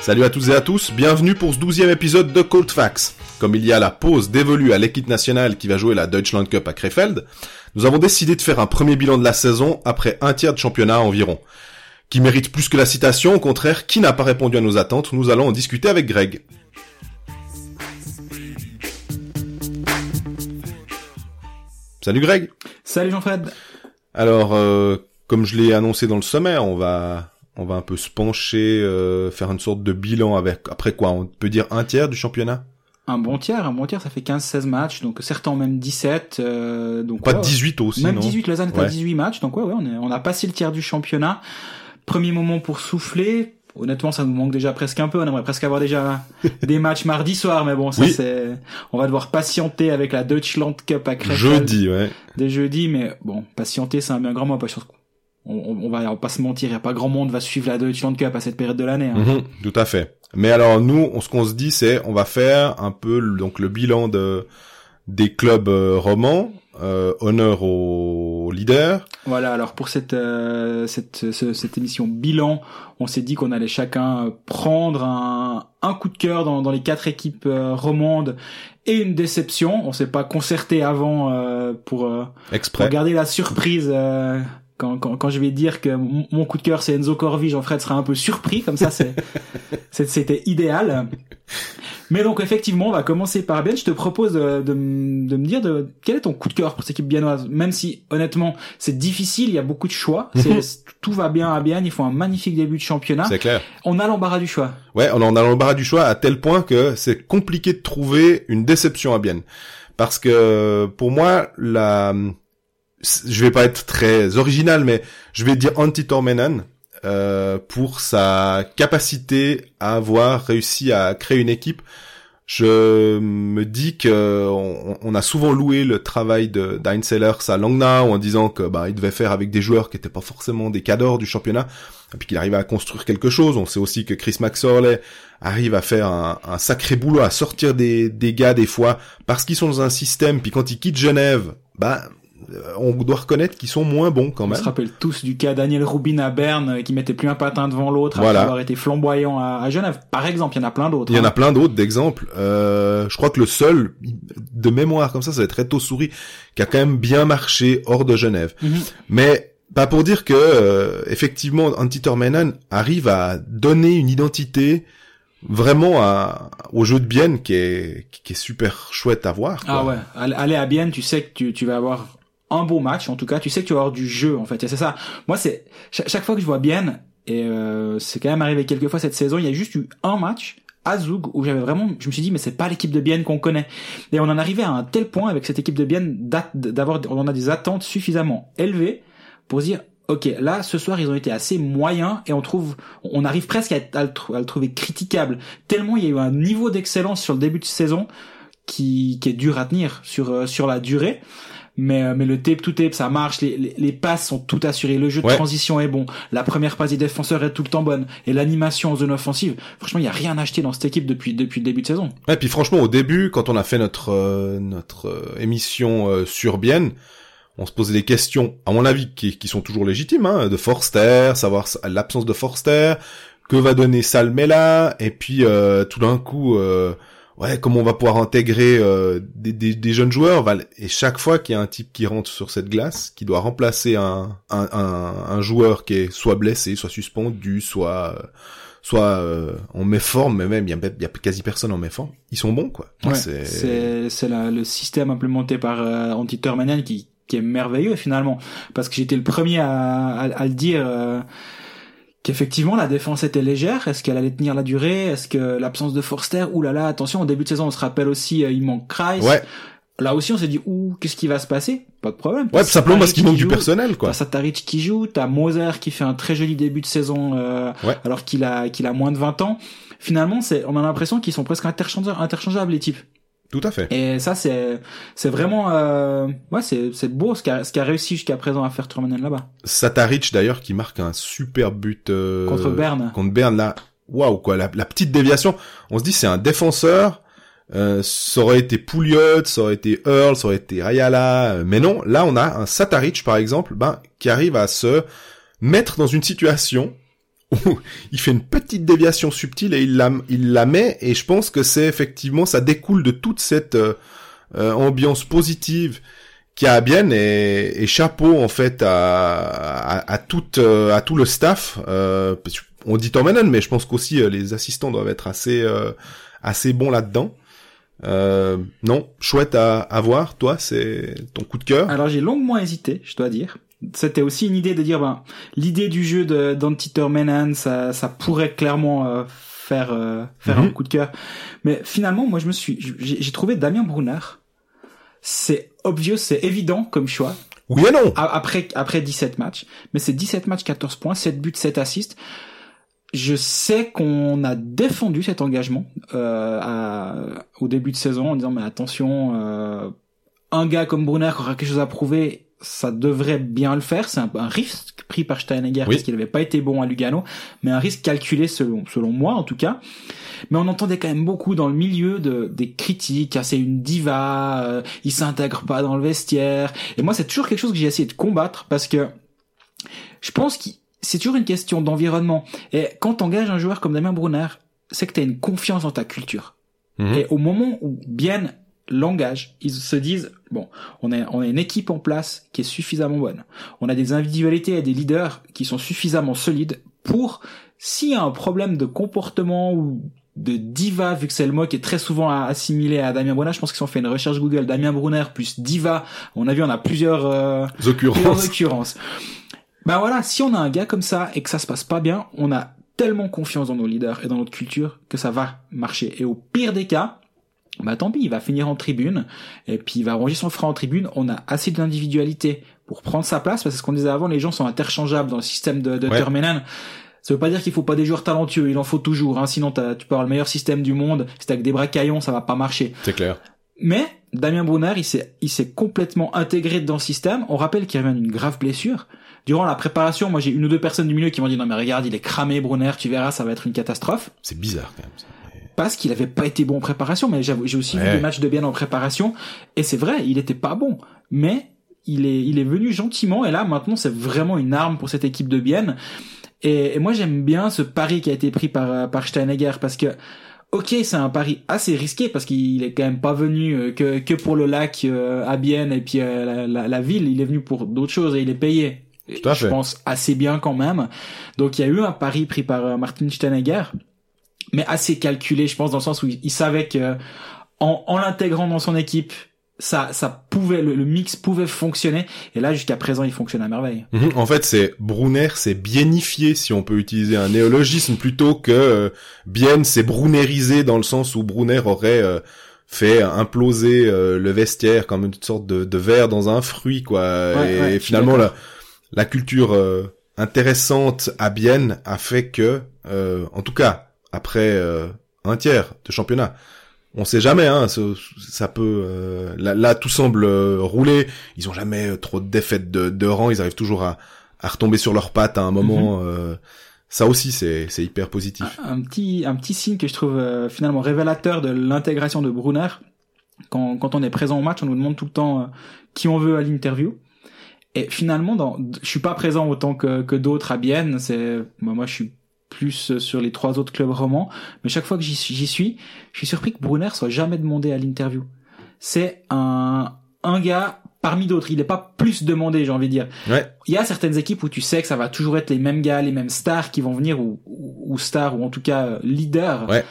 Salut à toutes et à tous, bienvenue pour ce douzième épisode de Cold Facts. Comme il y a la pause dévolue à l'équipe nationale qui va jouer la Deutschland Cup à Krefeld, nous avons décidé de faire un premier bilan de la saison après un tiers de championnat environ. Qui mérite plus que la citation, au contraire, qui n'a pas répondu à nos attentes, nous allons en discuter avec Greg. Salut Greg Salut Jean-Fred. Alors, euh, comme je l'ai annoncé dans le sommaire, on va on va un peu se pencher, euh, faire une sorte de bilan avec après quoi On peut dire un tiers du championnat? Un bon tiers, un bon tiers, ça fait 15-16 matchs, donc certains ont même 17. Euh, donc Pas ouais, 18 aussi, Même non? 18, Lausanne est à Ouais. 18 matchs, donc ouais, ouais, on, est, on a passé le tiers du championnat. Premier moment pour souffler. Honnêtement, ça nous manque déjà presque un peu. On aimerait presque avoir déjà des matchs mardi soir, mais bon, ça Oui. c'est, on va devoir patienter avec la Deutschland Cup à Krefeld Jeudi, ouais. dès jeudi, mais bon, patienter, c'est un bien grand mot. Pas sûr on, on, on va, on va pas se mentir, il y a pas grand monde va suivre la Deutschland Cup à cette période de l'année. hein. Mhm, tout à fait. Mais alors nous, on, ce qu'on se dit, c'est on va faire un peu donc le bilan de des clubs euh, romans, euh, honneur aux leaders. Voilà, alors pour cette, euh, cette, ce- cette émission bilan, on s'est dit qu'on allait chacun prendre un, un coup de cœur dans, dans les quatre équipes euh, romandes et une déception. On s'est pas concerté avant euh, pour, euh, pour garder la surprise. euh, quand, quand, quand je vais dire que mon coup de cœur c'est Enzo Corvi, Jean-Fred sera un peu surpris, comme ça c'est- c'était idéal. Mais donc effectivement, on va commencer par Ben. Je te propose de, de, de me dire de, quel est ton coup de cœur pour cette équipe biennoise. Même si honnêtement c'est difficile, il y a beaucoup de choix. Tout va bien à Bienne, ils font un magnifique début de championnat. C'est clair. On a l'embarras du choix. Ouais, on en a l'embarras du choix à tel point que c'est compliqué de trouver une déception à Bienne. Parce que pour moi, la, je vais pas être très original, mais je vais dire Antti Tormenan euh, pour sa capacité à avoir réussi à créer une équipe. Je me dis que on, a souvent loué le travail de Sellers à Langnau en disant que bah il devait faire avec des joueurs qui étaient pas forcément des cadors du championnat et puis qu'il arrivait à construire quelque chose. On sait aussi que Chris Maxorley arrive à faire un, sacré boulot, à sortir des, des gars des fois parce qu'ils sont dans un système. Puis quand ils quittent Genève, bah on doit reconnaître qu'ils sont moins bons quand On même. se rappelle tous du cas Daniel Rubin à Berne euh, qui mettait plus un patin devant l'autre Voilà. après avoir été flamboyant à, Genève. Par exemple, il y en a plein d'autres. Il y en hein. a plein d'autres d'exemples. Euh, je crois que le seul de mémoire comme ça, ça va être Reto Souris, qui a quand même bien marché hors de Genève. Mhm. Mais pas pour dire que euh, effectivement arrive à donner une identité vraiment à, au jeu de Bienne qui est qui est super chouette à voir. quoi. Ah ouais, aller à Bienne, tu sais que tu, tu vas avoir un beau match, en tout cas, tu sais que tu vas avoir du jeu, en fait. C'est ça. Moi, c'est chaque, fois que je vois Bienne, et euh, c'est quand même arrivé quelques fois cette saison, il y a juste eu un match à Zug où j'avais vraiment, je me suis dit, mais c'est pas l'équipe de Bienne qu'on connaît. Et on en arrivait à un tel point avec cette équipe de Bienne d'a- d'avoir, on a des attentes suffisamment élevées pour dire, ok, là, ce soir, ils ont été assez moyens et on trouve, on arrive presque à, à le, à le trouver critiquable. Tellement il y a eu un niveau d'excellence sur le début de saison qui, qui est dur à tenir sur, euh, sur la durée. Mais, euh, mais le tape to tape, ça marche, les, les, les passes sont tout assurées, le jeu de Ouais. transition est bon, la première passe des défenseurs est tout le temps bonne, et l'animation en zone offensive, franchement, il y a rien acheté dans cette équipe depuis, depuis le début de saison. Ouais, puis franchement, au début, quand on a fait notre euh, notre euh, émission euh, sur Bienne, on se posait des questions, à mon avis, qui, qui sont toujours légitimes, hein, de Forster, savoir l'absence de Forster, que va donner Salmela, et puis euh, tout d'un coup, euh, ouais, comment on va pouvoir intégrer euh, des, des, des jeunes joueurs, et chaque fois qu'il y a un type qui rentre sur cette glace, qui doit remplacer un, un, un, un joueur qui est soit blessé, soit suspendu, soit... euh, soit euh, en méforme, mais même il y a, y a quasi personne en méforme. Ils sont bons quoi. Ouais, c'est c'est le système implémenté par euh, Antti qui qui est merveilleux finalement parce que j'étais le premier à, à, à le dire euh, qu'effectivement la défense était légère est-ce qu'elle allait tenir la durée? Est-ce que l'absence de Forster? Oulala là là, attention au début de saison on se rappelle aussi euh, il manque Kreis ouais, là aussi on s'est dit ouh qu'est-ce qui va se passer? Pas de problème ouais, simplement parce qu'il manque du personnel personnel quoi. T'as Sataric qui joue, t'as Moser qui fait un très joli début de saison euh, Ouais. alors qu'il a qu'il a moins de 20 ans. Finalement, c'est on a l'impression qu'ils sont presque interchangeables, interchangeables les types. Tout à fait. Et ça c'est c'est vraiment euh, ouais c'est c'est beau ce qu'a ce qu'a réussi jusqu'à présent à faire Turmanen là-bas Sataric d'ailleurs qui marque un super but euh, contre Berne. contre Berne là. Waouh quoi, la, la petite déviation. On se dit c'est un défenseur Euh, ça aurait été Pouliot, ça aurait été Earl, ça aurait été Ayala, euh, mais non, là on a un Sataric par exemple, ben qui arrive à se mettre dans une situation il fait une petite déviation subtile et il la, il la met et je pense que c'est effectivement ça découle de toute cette euh, euh, ambiance positive qui a bien et, et, chapeau en fait à, à, à tout à tout le staff. on dit Tom mais je pense qu'aussi les assistants doivent être assez assez bons là-dedans. Euh, non, chouette à, à voir. Toi, c'est ton coup de cœur? Alors j'ai longuement hésité, je dois dire. C'était aussi une idée de dire, ben, l'idée du jeu de d'Antiter Menan, ça, ça pourrait clairement euh, faire euh, faire un mhm. coup de cœur. Mais finalement, moi, je me suis, j'ai trouvé Damien Brunner. C'est obvious, c'est évident comme choix. Oui et non. Après après 17 matchs, mais c'est 17 matchs, 14 points, 7 buts, 7 assists je sais qu'on a défendu cet engagement euh, à, au début de saison en disant mais attention, euh, un gars comme Brunner qui aura quelque chose à prouver, ça devrait bien le faire. C'est un, risque pris par Steinegger parce qu'il n'avait pas été bon à Lugano, mais un risque calculé selon selon moi en tout cas. Mais on entendait quand même beaucoup dans le milieu de des critiques. Ah, c'est une diva, euh, il s'intègre pas dans le vestiaire. Et moi c'est toujours quelque chose que j'ai essayé de combattre parce que je pense qu'il c'est toujours une question d'environnement. Et quand t'engages un joueur comme Damien Brunner, c'est que t'as une confiance dans ta culture. Mhm. Et au moment où bien l'engage, ils se disent bon, on a on a une équipe en place qui est suffisamment bonne. On a des individualités et des leaders qui sont suffisamment solides pour s'il y a un problème de comportement ou de diva, vu que c'est le mot qui est très souvent assimilé à Damien Brunner. Je pense qu'ils ont fait une recherche Google, Damien Brunner plus diva. On a vu, on a plusieurs, euh, occurrences. occurrences. Ben voilà, si on a un gars comme ça et que ça se passe pas bien, on a tellement confiance dans nos leaders et dans notre culture que ça va marcher. Et au pire des cas, bah tant pis, il va finir en tribune et puis il va ranger son frein en tribune. On a assez d'individualité pour prendre sa place parce que ce qu'on disait avant, les gens sont interchangeables dans le système de, de ouais. Ça veut pas dire qu'il faut pas des joueurs talentueux, il en faut toujours. Hein, sinon, tu peux avoir le meilleur système du monde. Si t'as que des bracaillons, ça va pas marcher. C'est clair. Mais Damien Brunner, il s'est, il s'est complètement intégré dans le système. On rappelle qu'il revient d'une grave blessure durant la préparation, moi j'ai une ou deux personnes du milieu qui m'ont dit non mais regarde, il est cramé Brunner, tu verras, ça va être une catastrophe. C'est bizarre quand même. Ça. Parce qu'il avait pas été bon en préparation, mais j'ai aussi vu des matchs de bien en préparation et c'est vrai, il était pas bon, mais il est il est venu gentiment et là maintenant c'est vraiment une arme pour cette équipe de Bienne. Et, et moi j'aime bien ce pari qui a été pris par par Steinegger parce que Ok, c'est un pari assez risqué parce qu'il est quand même pas venu euh, que, que pour le lac euh, à Bienne et puis euh, la, la, la, ville, il est venu pour d'autres choses et il est payé. Je pense assez bien quand même. Donc il y a eu un pari pris par euh, Martin Steinegger, mais assez calculé, je pense, dans le sens où il, savait que en, en l'intégrant dans son équipe, ça, ça pouvait, le, mix pouvait fonctionner. Et là, jusqu'à présent, il fonctionne à merveille. Mhm. en fait, c'est Brunner, c'est bienifié, si on peut utiliser un néologisme, plutôt que euh, bien, c'est brunnerisé dans le sens où Brunner aurait euh, fait imploser le vestiaire comme une sorte de, de verre dans un fruit, quoi. et finalement, là, la culture euh, intéressante à Bienne a fait que, euh, en tout cas, après euh, un tiers de championnat, on sait jamais, hein, ça, peut. Là, tout semble rouler. Ils ont jamais trop de défaites de, de rang. Ils arrivent toujours à, à retomber sur leurs pattes à un moment. Mhm. ça aussi, c'est hyper positif. Un, petit un petit signe que je trouve finalement révélateur de l'intégration de Brunner. Quand quand on est présent au match, on nous demande tout le temps qui on veut à l'interview. Et finalement, dans, je suis pas présent autant que, que d'autres à Bienne. C'est moi, je suis plus sur les trois autres clubs romans. Mais chaque fois que j'y suis, je suis surpris que Brunner soit jamais demandé à l'interview. C'est un un gars parmi d'autres. Il n'est pas plus demandé, j'ai envie de dire. Ouais. Il y a certaines équipes où tu sais que ça va toujours être les mêmes gars, les mêmes stars qui vont venir ou, ou, ou stars ou en tout cas leaders. Ouais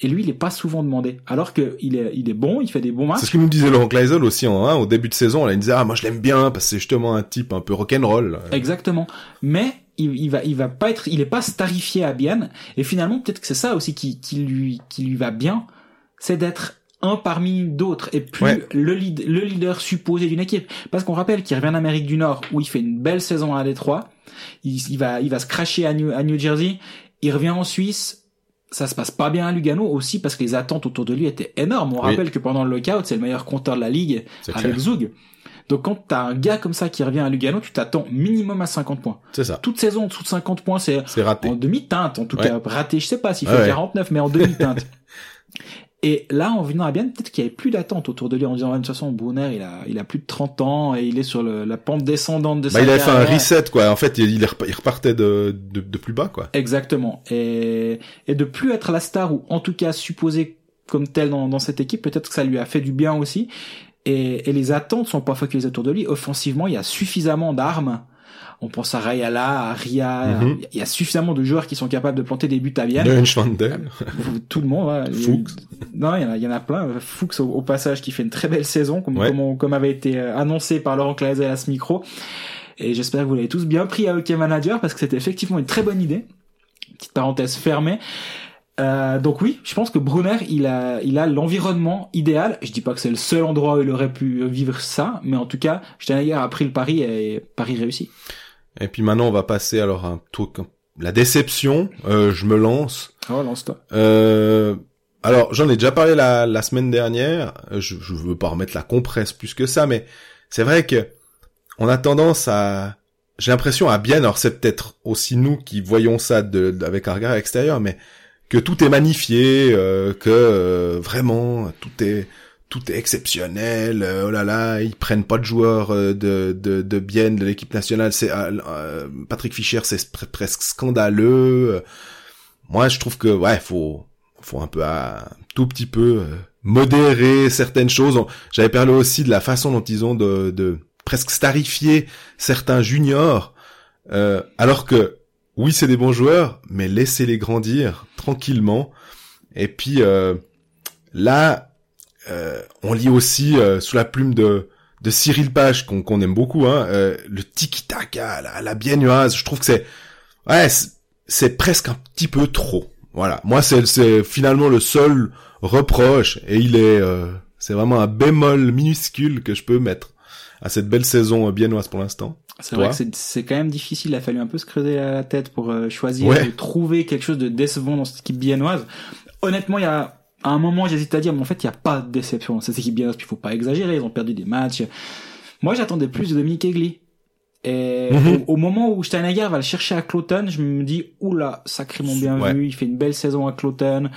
et lui il est pas souvent demandé alors que il est il est bon il fait des bons matchs c'est ce que nous disait Laurent Kleisel aussi en hein, au début de saison il disait ah moi je l'aime bien parce que c'est justement un type un peu rock'n'roll exactement mais il, il, va il va pas être il est pas starifié à bien et finalement peut-être que c'est ça aussi qui, qui lui qui lui va bien c'est d'être un parmi d'autres et plus le, lead, le leader supposé d'une équipe. Parce qu'on rappelle qu'il revient d'Amérique du Nord où il fait une belle saison à Détroit. Il, il va il va se cracher à New, à New Jersey. Il revient en Suisse. Ça se passe pas bien à Lugano aussi parce que les attentes autour de lui étaient énormes. On rappelle que pendant le lockout, c'est le meilleur compteur de la ligue avec Zug. Donc quand t'as un gars comme ça qui revient à Lugano, tu t'attends minimum à 50 points. C'est ça. Toute saison en dessous de 50 points, c'est raté. en demi-teinte. En tout cas, raté, je sais pas s'il fait 49, mais en demi-teinte. Et là, en venant à bien, peut-être qu'il y avait plus d'attente autour de lui en disant, de toute façon, Brunner, il a, il a plus de 30 ans et il est sur le, la pente descendante de bah, sa il avait fait un reset, quoi. En fait, il repartait de, de, de plus bas, quoi. Exactement. Et, et de plus être la star ou en tout cas supposé comme tel dans, dans cette équipe, peut-être que ça lui a fait du bien aussi. Et, et les attentes sont pas focalisées autour de lui. Offensivement, il y a suffisamment d'armes. On pense à Rayala, à Ria. Mhm. Il y a suffisamment de joueurs qui sont capables de planter des buts à bien. Neuenschwandel. Tout le monde. Ouais. Fuchs. Non, il y en a, il y en a plein. Fuchs au, au passage qui fait une très belle saison, comme, Ouais. comme, on- comme avait été euh, annoncé par Laurent Clazel à ce micro. Et j'espère que vous l'avez tous bien pris à OK Manager parce que c'était effectivement une très bonne idée. Petite parenthèse fermée. Euh, donc oui, je pense que Brunner, il a, il a l'environnement idéal. Je dis pas que c'est le seul endroit où il aurait pu vivre ça, mais en tout cas, Steinegger a pris le pari et pari réussi. Et puis maintenant, on va passer alors à un truc, la déception. Euh, je me lance. Oh, lance-toi. Euh, alors, j'en ai déjà parlé la, la semaine dernière. Euh, Je, je veux pas remettre la compresse plus que ça, mais c'est vrai que on a tendance à, j'ai l'impression à bien, alors c'est peut-être aussi nous qui voyons ça de, de- avec un regard extérieur, mais que tout est magnifié, euh, que euh, vraiment tout est tout est exceptionnel. euh, oh là là, ils prennent pas de joueurs euh, de de, de bien de l'équipe nationale. C'est euh, euh, Patrick Fischer, c'est pre- presque scandaleux. Moi, je trouve que ouais, faut faut un peu un tout petit peu euh, modérer certaines choses. J'avais parlé aussi de la façon dont ils ont de, de presque starifier certains juniors, alors que oui, c'est des bons joueurs, mais laissez-les grandir tranquillement. Et puis euh, là, euh, on lit aussi euh, sous la plume de de Cyril Page qu'on aime beaucoup, hein, le tiki-taka, la, la biennoise. Je trouve que c'est ouais, c'est- presque un petit peu trop. Voilà, moi c'est finalement le seul reproche et il est c'est vraiment un bémol minuscule que je peux mettre à cette belle saison euh, biennoise pour l'instant. C'est vrai que c'est- c'est quand même difficile. Il a fallu un peu se creuser la tête pour euh, choisir Ouais. trouver quelque chose de décevant dans cette équipe biennoise. Honnêtement, il y a à un moment, j'hésite à dire, mais en fait, il n'y a pas de déception dans cette équipe biennoise. Puis il faut pas exagérer. Ils ont perdu des matchs. Moi, j'attendais plus de Dominique Egli. Et Mhm. au, au moment où Steinegger va le chercher à Cloton, je me dis, oula, sacrément bien Ouais. vu. Il fait une belle saison à Cloton.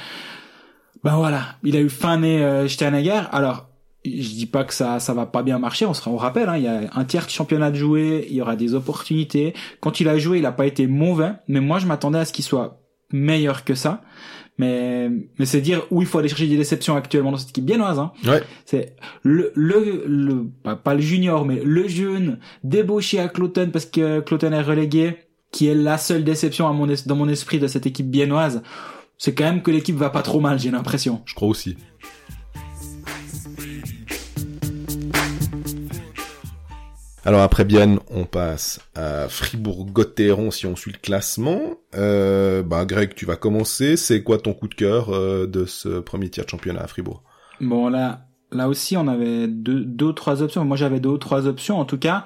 Ben voilà, il a eu fin nez euh. Alors, je dis pas que ça ça va pas bien marcher. On sera, on rappelle, hein, il y a un tiers de championnat de jouer, il y aura des opportunités. Quand il a joué, il a pas été mauvais, mais moi je m'attendais à ce qu'il soit meilleur que ça. Mais mais c'est dire où il faut aller chercher des déceptions actuellement dans cette équipe biennoise. Hein. Ouais. C'est le le le pas, pas le junior, mais le jeune débauché à Cloton parce que Cloton est relégué, qui est la seule déception à mon es- dans mon esprit de cette équipe biennoise. C'est quand même que l'équipe va pas trop mal, j'ai l'impression. Je crois aussi. Alors après Bienne, on passe à Fribourg-Gotteron si on suit le classement. Euh, bah Greg, tu vas commencer. C'est quoi ton coup de cœur euh, de ce premier tiers de championnat à Fribourg? Bon là, là aussi on avait deux, deux ou trois options. Moi j'avais deux ou trois options. En tout cas,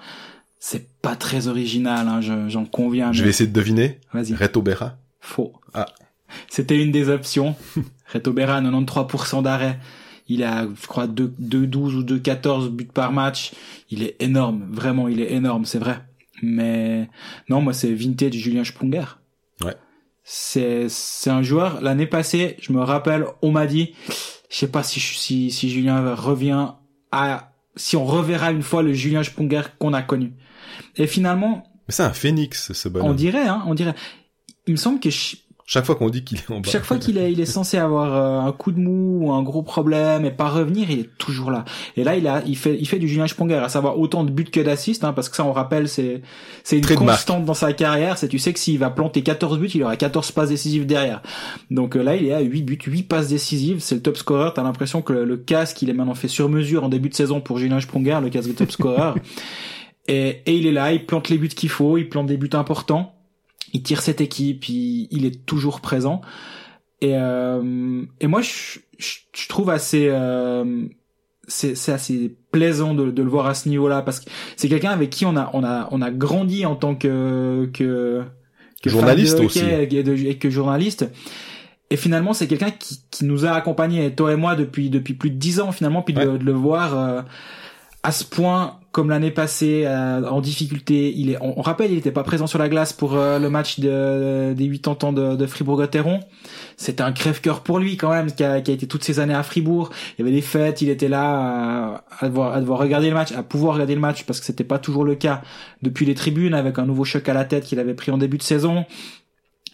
c'est pas très original, hein, je- j'en conviens. Je vais essayer de deviner. Vas-y. Reto Berra. Faux. Ah. C'était une des options. Reto Berra, 93% d'arrêt. Il a, je crois, 2, 12 ou 2-14 buts par match. Il est énorme. Vraiment, il est énorme, c'est vrai. Mais, non, moi, c'est vintage Julien Sprunger. Ouais. C'est, c'est un joueur, l'année passée, je me rappelle, on m'a dit, je sais pas si, si, si Julien revient à, si on reverra une fois le Julien Sprunger qu'on a connu. Et finalement, Mais c'est un phénix, ce on bonhomme. dirait, hein, on dirait. Il me semble que ch- Chaque fois qu'on dit qu'il est en bas. chaque fois qu'il est, il est censé avoir euh, un coup de mou ou un gros problème et pas revenir, il est toujours là. Et là, il a, il fait, il fait du Julien Sponger, à savoir autant de buts que d'assists, hein, parce que ça, on rappelle, c'est, c'est une constante dans sa carrière. C'est, tu sais que s'il va planter 14 buts, il aura 14 passes décisives derrière. Donc euh, là, il est à 8 buts, 8 passes décisives. C'est le top scorer. T'as l'impression que le, le casque, il est maintenant fait sur mesure en début de saison pour Julien Sponger, le casque de top scorer. et, et il est là, il plante les buts qu'il faut, il plante des buts importants il tire cette équipe, il, il est toujours présent. Et, euh, et moi, je, je, je trouve assez, euh, c'est, assez plaisant de, de le voir à ce niveau-là parce que c'est quelqu'un avec qui on a, on a, on a grandi en tant que, que, que Journaliste de aussi. Et, de- et que journaliste. Et finalement, c'est quelqu'un qui, qui nous a accompagnés, toi et moi, depuis, depuis plus de dix ans finalement, puis de, de le voir euh, à ce point comme l'année passée euh, en difficulté. Il est, on, on rappelle, il n'était pas présent sur la glace pour euh, le match de, des 80 ans de, de Fribourg-Gotteron. C'était un crève-cœur pour lui quand même, qui a, qui a été toutes ces années à Fribourg. Il y avait des fêtes, il était là à, à devoir, à devoir regarder le match, à pouvoir regarder le match parce que c'était pas toujours le cas depuis les tribunes avec un nouveau choc à la tête qu'il avait pris en début de saison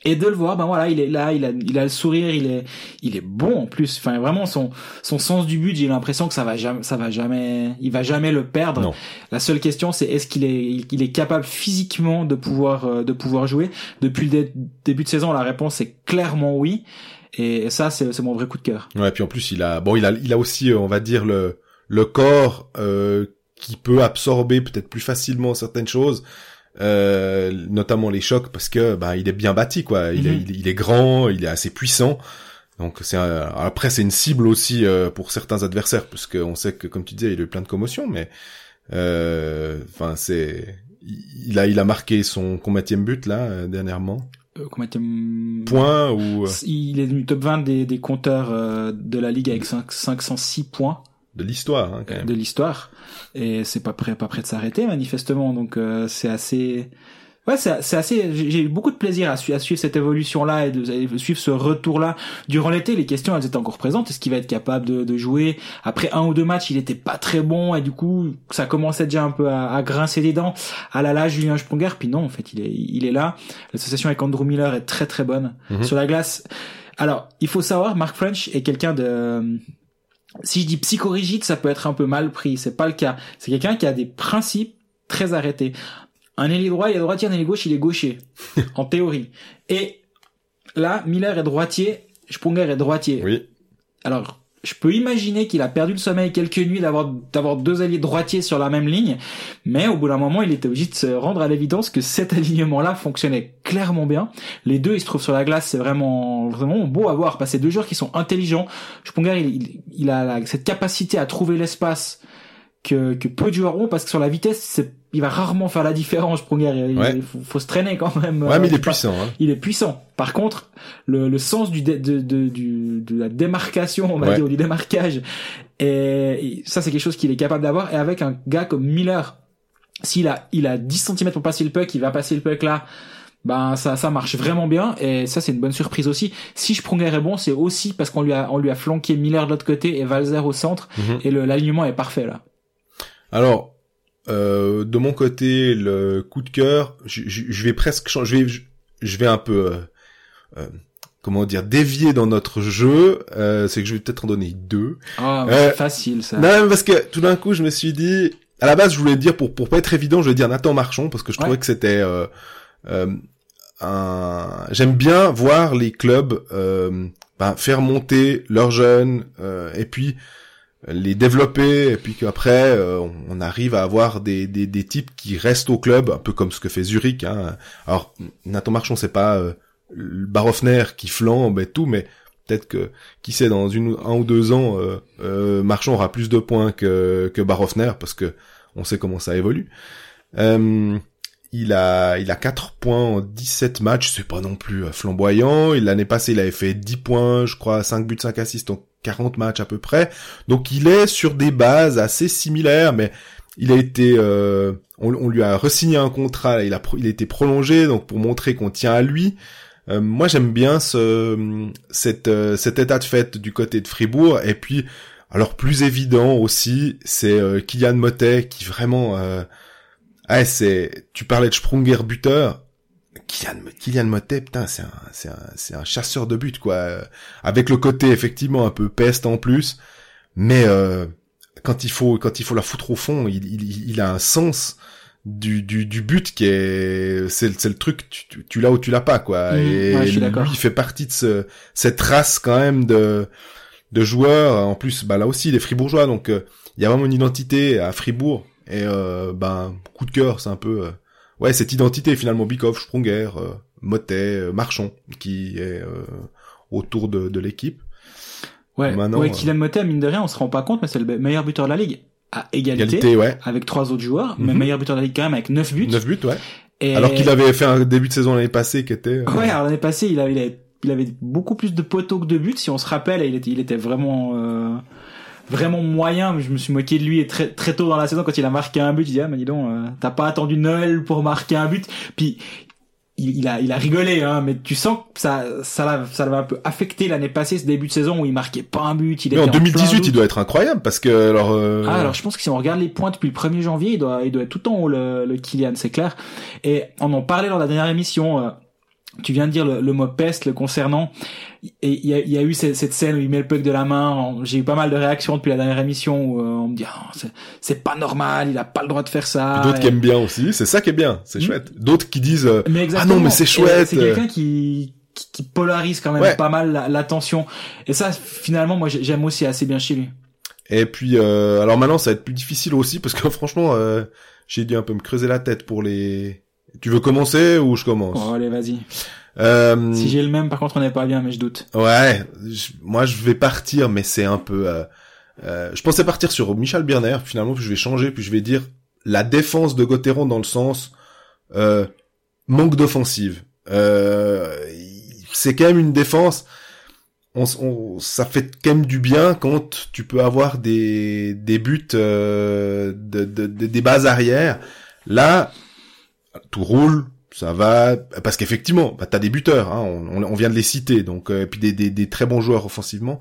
et de le voir ben voilà il est là il a il a le sourire il est il est bon en plus. Enfin vraiment son son sens du but j'ai l'impression que ça va jamais ça va jamais il va jamais le perdre. Non. la seule question c'est est-ce qu'il est il est capable physiquement de pouvoir euh, de pouvoir jouer. Depuis le dé- début de saison la réponse est clairement oui. Et ça c'est c'est mon vrai coup de cœur. Ouais, puis en plus il a bon il a il a aussi euh, on va dire le le corps euh, qui peut absorber peut-être plus facilement certaines choses, euh, notamment les chocs parce que bah il est bien bâti quoi. Il, est, Mhm. il, est- il est grand, il est assez puissant. Donc c'est un- après c'est une cible aussi euh, pour certains adversaires parce qu'on sait que comme tu disais il a eu plein de commotions mais euh, enfin c'est il a il a marqué son combattième but là euh, dernièrement Euh, était- point ou il est du top 20 des, des compteurs euh, de la ligue avec 5, 506 points de l'histoire hein, quand même. de l'histoire. Et c'est pas prêt pas prêt de s'arrêter manifestement. Donc euh, c'est assez ouais c'est assez j'ai eu beaucoup de plaisir à, su- à suivre cette évolution là et de, suivre ce retour là durant l'été les questions elles étaient encore présentes. Est-ce qu'il va être capable de, de jouer? Après un ou deux matchs il était pas très bon et du coup ça commençait déjà un peu à, à grincer des dents. Ah là là Julien Sprunger puis non en fait il est il est là. L'association avec Andrew Miller est très très bonne Mhm. sur la glace. Alors il faut savoir Mark French est quelqu'un de si je dis psychorigide, ça peut être un peu mal pris. C'est pas le cas. C'est quelqu'un qui a des principes très arrêtés. Un ailier droit, il est droitier, un ailier gauche, il est gaucher. en théorie. Et là, Miller est droitier, Sprunger est droitier. Oui. Alors, je peux imaginer qu'il a perdu le sommeil quelques nuits d'avoir deux alliés droitiers sur la même ligne, mais au bout d'un moment, il était obligé de se rendre à l'évidence que cet alignement-là fonctionnait clairement bien. Les deux, ils se trouvent sur la glace, c'est vraiment vraiment beau à voir. C'est deux joueurs qui sont intelligents. Sprunger, il, il, a cette capacité à trouver l'espace que, que peu de joueurs ont, parce que sur la vitesse, c'est, il va rarement faire la différence. Sprunger, il, Ouais. il faut, faut se traîner quand même. Ouais, mais il Euh, est pas- puissant. Hein. il est puissant. Par contre, le, le sens du, de, de, de la démarcation, on va Ouais. dire, ou du démarquage, et, et ça c'est quelque chose qu'il est capable d'avoir. Et avec un gars comme Miller, s'il a, il a 10 cm pour passer le puck, il va passer le puck là. Ben ça, ça marche vraiment bien et ça c'est une bonne surprise aussi. Si Sprunger est bon, c'est aussi parce qu'on lui a, on lui a flanqué Miller de l'autre côté et Valzer au centre Mhm. et l'alignement est parfait là. Alors, euh, de mon côté, le coup de cœur, je, vais presque changer, je vais, un peu, euh, euh, comment dire, dévier dans notre jeu. euh, c'est que je vais peut-être en donner deux. Ah, c'est facile ça. Non, mais parce que tout d'un coup, je me suis dit, à la base, je voulais dire pour pour pas être évident, je vais dire Nathan Marchand parce que je Ouais. trouvais que c'était un. J'aime bien voir les clubs euh, ben, faire monter leurs jeunes euh, et puis les développer et puis qu'après euh, on- arrive à avoir des, des des types qui restent au club, un peu comme ce que fait Zurich. Hein. Alors Nathan Marchand, c'est pas euh, le qui flambe et tout, mais peut-être que qui sait dans une un ou deux ans euh, euh, Marchand aura plus de points que que Barofner parce que on sait comment ça évolue. Euh, il a il a 4 points en 17 matchs, c'est pas non plus euh, flamboyant. L'année passée, il avait fait 10 points, je crois, 5 buts, 5 assists en 40 matchs à peu près. Donc il est sur des bases assez similaires mais il a été euh, on, lui a resigné un contrat, il a il a été prolongé donc pour montrer qu'on tient à lui. Euh, moi, j'aime bien ce, euh, cet état de fait du côté de Fribourg. Et puis, alors plus évident aussi, c'est euh, Kylian Motet qui vraiment, euh, ouais, c'est, tu parlais de Sprunger buteur. Kylian, Kylian Motet, putain, c'est un, c'est un, c'est un chasseur de but quoi. Avec le côté effectivement un peu peste en plus, mais euh, quand il faut, quand il faut la foutre au fond, il, il, il a un sens du, du, du but qui est c'est c'est le truc tu, tu, tu l'as ou tu l'as pas quoi. Mhm, et ouais, je suis lui il fait partie de ce cette race quand même de de joueurs. En plus bah là aussi les fribourgeois donc euh, il y a vraiment une identité à Fribourg et euh, ben coup de cœur c'est un peu euh, ouais cette identité finalement Bikov Sprunger euh, Motet euh, Marchand qui est euh, autour de, de l'équipe Ouais, Maintenant, ouais euh, Kylian Motet, mine de rien, on se rend pas compte, mais c'est le meilleur buteur de la ligue. À égalité, qualité ouais avec trois autres joueurs, mais Mhm. meilleur buteur de la ligue quand même avec 9 buts. 9 buts ouais Et... alors qu'il avait fait un début de saison l'année passée qui était euh, Ouais, alors l'année passée, il avait, il avait, il avait beaucoup plus de poteaux que de buts, si on se rappelle, et il était, il était vraiment, euh, vraiment moyen. Je me suis moqué de lui très très tôt dans la saison quand il a marqué un but. Je dis ah mais dis donc, euh, t'as pas attendu Noël pour marquer un but? Puis il, il a il a rigolé hein, mais tu sens que ça ça l'a ça l'avait un peu affecté l'année passée ce début de saison où il marquait pas un but. Il Mais en était plein 2018, doute. il doit être incroyable parce que alors. euh, Ah, alors je pense que si on regarde les points depuis le 1er janvier, il doit, il doit être tout en haut le, le Kylian, c'est clair. Et on en parlait lors de la dernière émission. euh, tu viens de dire le, le mot peste le concernant. Et il y a, y a eu cette, cette scène où il met le puck de la main. J'ai eu pas mal de réactions depuis la dernière émission où euh, on me dit Ah, c'est- pas normal, il a pas le droit de faire ça. d'autres Et- qui aiment bien aussi, c'est ça qui est bien, c'est Mm. chouette. D'autres qui disent euh, Mais ah non mais c'est Et chouette. C'est quelqu'un qui, qui qui polarise quand même Ouais. pas mal la- l'attention. Et ça, finalement, moi j'ai- j'aime aussi assez bien chez lui. Et puis euh, alors maintenant ça va être plus difficile aussi parce que franchement euh, j'ai dû un peu me creuser la tête pour les. Tu veux commencer ou je commence? Bon, allez, vas-y. Euh, Si j'ai le même, par contre, on n'est pas bien, mais je doute. Ouais, je- moi je vais partir, mais c'est un peu. euh, euh, je pensais partir sur Michel Birner, finalement puis je vais changer, puis je vais dire la défense de Gauthieron dans le sens euh, manque d'offensive. Euh, c'est quand même une défense. On, on- ça fait quand même du bien quand tu peux avoir des des buts euh, de, de- de- des bases arrière. Là, tout roule, ça va, parce qu'effectivement, bah, t'as des buteurs, hein, on, on- vient de les citer, donc euh, et puis des, des, des très bons joueurs offensivement.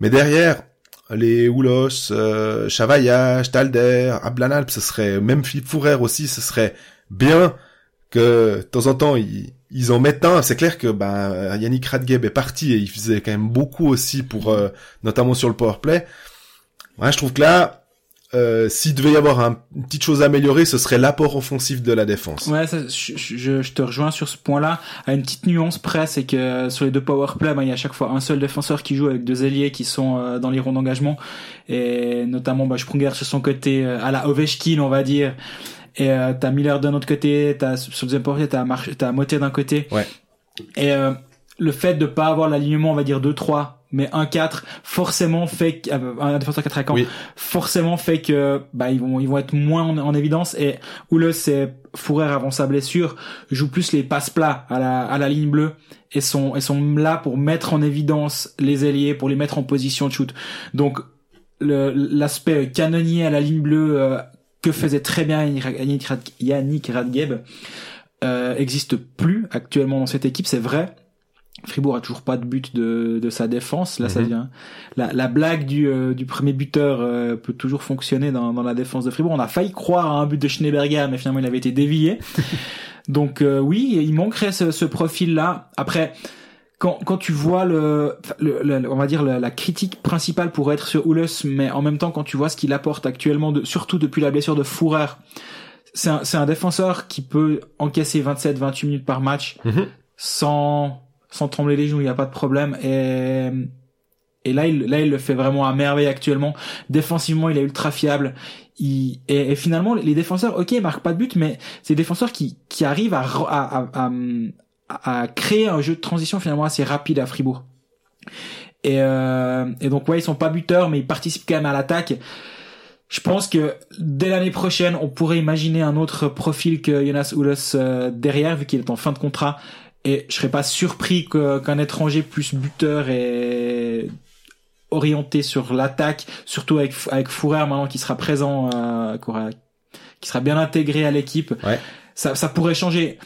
Mais derrière, les Oulos, euh, Chavaya, Stalder, Ablanalp, ce serait même Philippe Fourer aussi, ce serait bien que de temps en temps ils, ils en mettent un. C'est clair que bah, Yannick Radgeb est parti et il faisait quand même beaucoup aussi pour, euh, notamment sur le powerplay. Ouais, je trouve que là, euh, s'il devait y avoir un- une petite chose à améliorer, ce serait l'apport offensif de la défense. Ouais, ça, je, je, je te rejoins sur ce point-là. À une petite nuance près, c'est que sur les deux power play, ben, il y a à chaque fois un seul défenseur qui joue avec deux ailiers qui sont euh, dans les ronds d'engagement. Et notamment, bah, Sprunger sur son côté, euh, à la Ovechkin, on va dire. Et euh, t'as Miller d'un autre côté, t'as sur le deuxième portier, t'as Mar t'as Motet d'un côté. Ouais. Et euh, le fait de pas avoir l'alignement, on va dire 2-3, mais 1-4, forcément fait euh, un défenseur 4 attaquants, Oui. forcément fait que bah ils vont ils vont être moins en, en évidence et Oule c'est Fourer avant sa blessure joue plus les passes plats à la à la ligne bleue et sont et sont là pour mettre en évidence les ailiers pour les mettre en position de shoot. Donc le l'aspect canonnier à la ligne bleue euh, que faisait très bien Yannick Radgeb euh, existe plus actuellement dans cette équipe, c'est vrai. Fribourg a toujours pas de but de, de sa défense. Là, ça Mhm. devient la, la blague du, euh, du premier buteur euh, peut toujours fonctionner dans, dans la défense de Fribourg. On a failli croire à un but de Schneeberger, mais finalement il avait été dévié. Donc euh, oui, il manquerait ce, ce profil-là. Après, quand, quand tu vois le, le, le- on va dire la, la critique principale pour être sur Oules, mais en même temps quand tu vois ce qu'il apporte actuellement, de, surtout depuis la blessure de Fourer, c'est un, c'est un défenseur qui peut encaisser 27-28 minutes par match Mhm. sans sans trembler les genoux, il n'y a pas de problème. Et et là, il, là, il le fait vraiment à merveille actuellement. Défensivement, il est ultra fiable. Il, et, finalement, les défenseurs, ok, ils marquent pas de but, mais c'est des défenseurs qui, qui arrivent à, à, à, à, créer un jeu de transition finalement assez rapide à Fribourg. Et, euh, et donc, ouais, ils sont pas buteurs, mais ils participent quand même à l'attaque. Je pense que dès l'année prochaine, on pourrait imaginer un autre profil que Jonas Oulos euh, derrière, vu qu'il est en fin de contrat. Et je serais pas surpris que- qu'un étranger plus buteur et orienté sur l'attaque, surtout avec avec Fourer maintenant qui sera présent, euh, qui aura- qui sera bien intégré à l'équipe. Ouais. Ça, ça pourrait changer.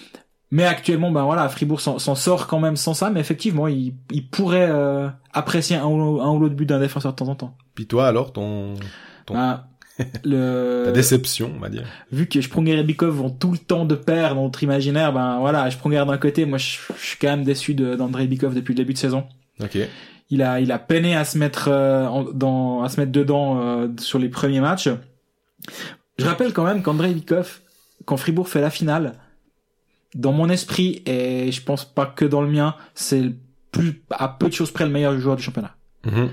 Mais actuellement, ben voilà, Fribourg s'en s'en sort quand même sans ça. Mais effectivement, il, il pourrait euh, apprécier un ou, un ou l'autre but d'un défenseur de temps en temps. Puis toi alors ton Ton- Ben, le ta déception, on va dire. vu que Sprunger et Bikov vont tout le temps de pair dans notre imaginaire, ben voilà, Sprunger d'un côté, moi je, je suis quand même déçu de- d'Andrei Bikov depuis le début de saison. Ok. Il a il a peiné à se mettre euh, en- dans à se mettre dedans euh, sur les premiers matchs. Je rappelle quand même qu'Andrei Bikov, quand Fribourg fait la finale, dans mon esprit et je pense pas que dans le mien, c'est plus à peu de choses près le meilleur joueur du championnat Mhm.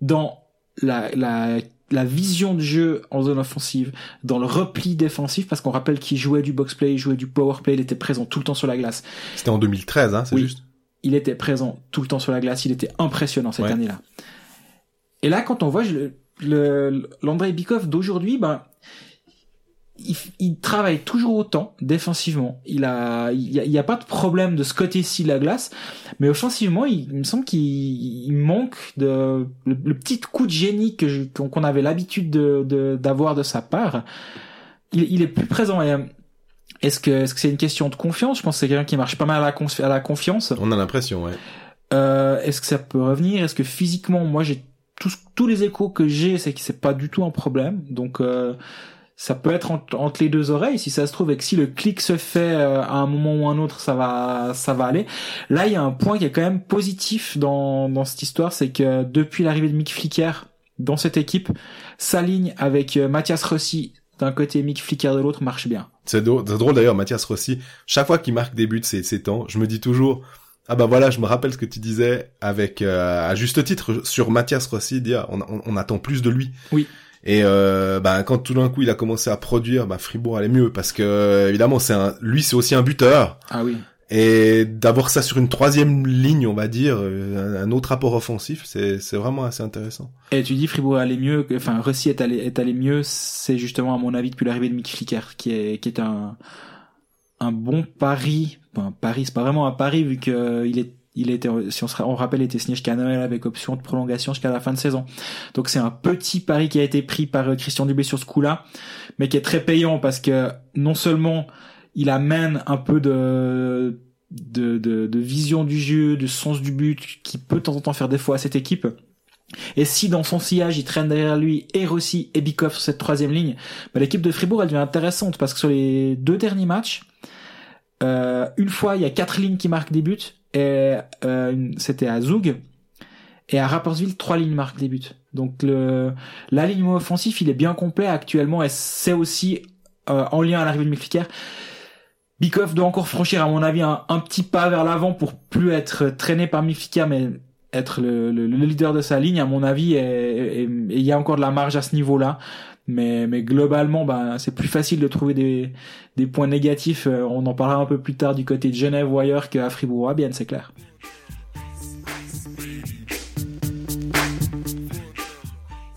dans la, la, la vision de jeu en zone offensive, dans le repli défensif, parce qu'on rappelle qu'il jouait du box-play, il jouait du power-play, il était présent tout le temps sur la glace. C'était en 2013, hein, c'est Oui. juste? Il était présent tout le temps sur la glace, il était impressionnant cette Ouais. année-là. Et là, quand on voit le, le, l'Andrei Bikov d'aujourd'hui, ben, il, il travaille toujours autant défensivement. Il a, il y a, il y a pas de problème de ce côté-ci de la glace, mais offensivement, il, il me semble qu'il il manque de le, le petit coup de génie que qu'on avait l'habitude de d'avoir de, sa part. Il, il est plus présent. Et, euh, Est-ce que est-ce que c'est une question de confiance? Je pense que c'est quelqu'un qui marche pas mal à la, à la confiance. On a l'impression, ouais. Euh, Est-ce que ça peut revenir? Est-ce que physiquement, moi, j'ai tous, tous les échos que j'ai, c'est que c'est pas du tout un problème. Donc, euh, ça peut être entre, entre les deux oreilles, si ça se trouve, et que si le clic se fait euh, à un moment ou un autre, ça va, ça va aller. Là, il y a un point qui est quand même positif dans, dans cette histoire, c'est que depuis l'arrivée de Mick Flicker dans cette équipe, sa ligne avec euh, Mathias Rossi d'un côté et Mick Flicker de l'autre marche bien. C'est drôle, c'est drôle d'ailleurs, Mathias Rossi. Chaque fois qu'il marque des buts ces, ces temps, je me dis toujours, ah bah voilà, je me rappelle ce que tu disais avec, euh, à juste titre, sur Mathias Rossi, dire, on, on, on attend plus de lui. Oui. Et euh, bah, quand tout d'un coup il a commencé à produire, bah, Fribourg allait mieux parce que évidemment c'est un, lui c'est aussi un buteur Ah oui. et d'avoir ça sur une troisième ligne, on va dire, euh, un, un autre apport offensif, c'est c'est vraiment assez intéressant. Et tu dis Fribourg allait mieux, enfin Rossi est allé est allé mieux, c'est justement à mon avis depuis l'arrivée de Mick Flicker qui est qui est un un bon pari. Un pari, c'est pas vraiment un pari vu que euh, il est il était si on se on rappelle était signé jusqu'à Noël avec option de prolongation jusqu'à la fin de saison. Donc c'est un petit pari qui a été pris par euh, Christian Dubé sur ce coup-là, mais qui est très payant parce que non seulement il amène un peu de de, de, de vision du jeu, de sens du but, qui peut de temps en temps faire défaut à cette équipe. Et si dans son sillage, il traîne derrière lui et Rossi et Bikoff sur cette troisième ligne, bah, l'équipe de Fribourg, elle devient intéressante parce que sur les deux derniers matchs, euh, une fois, il y a quatre lignes qui marquent des buts euh, c'était à Zug et à Rapperswil, trois lignes marquent des buts. Donc le l'alignement offensif, il est bien complet actuellement et c'est aussi euh, en lien à l'arrivée de Mikliker. Bikoff doit encore franchir, à mon avis, un, petit pas vers l'avant pour plus être traîné par Mifika, mais être le, le- le leader de sa ligne, à mon avis, et il y a encore de la marge à ce niveau-là. Mais, mais globalement, ben, c'est plus facile de trouver des, des points négatifs. Euh, On en parlera un peu plus tard du côté de Genève ou ailleurs qu'à Fribourg ou à Bienne, c'est clair.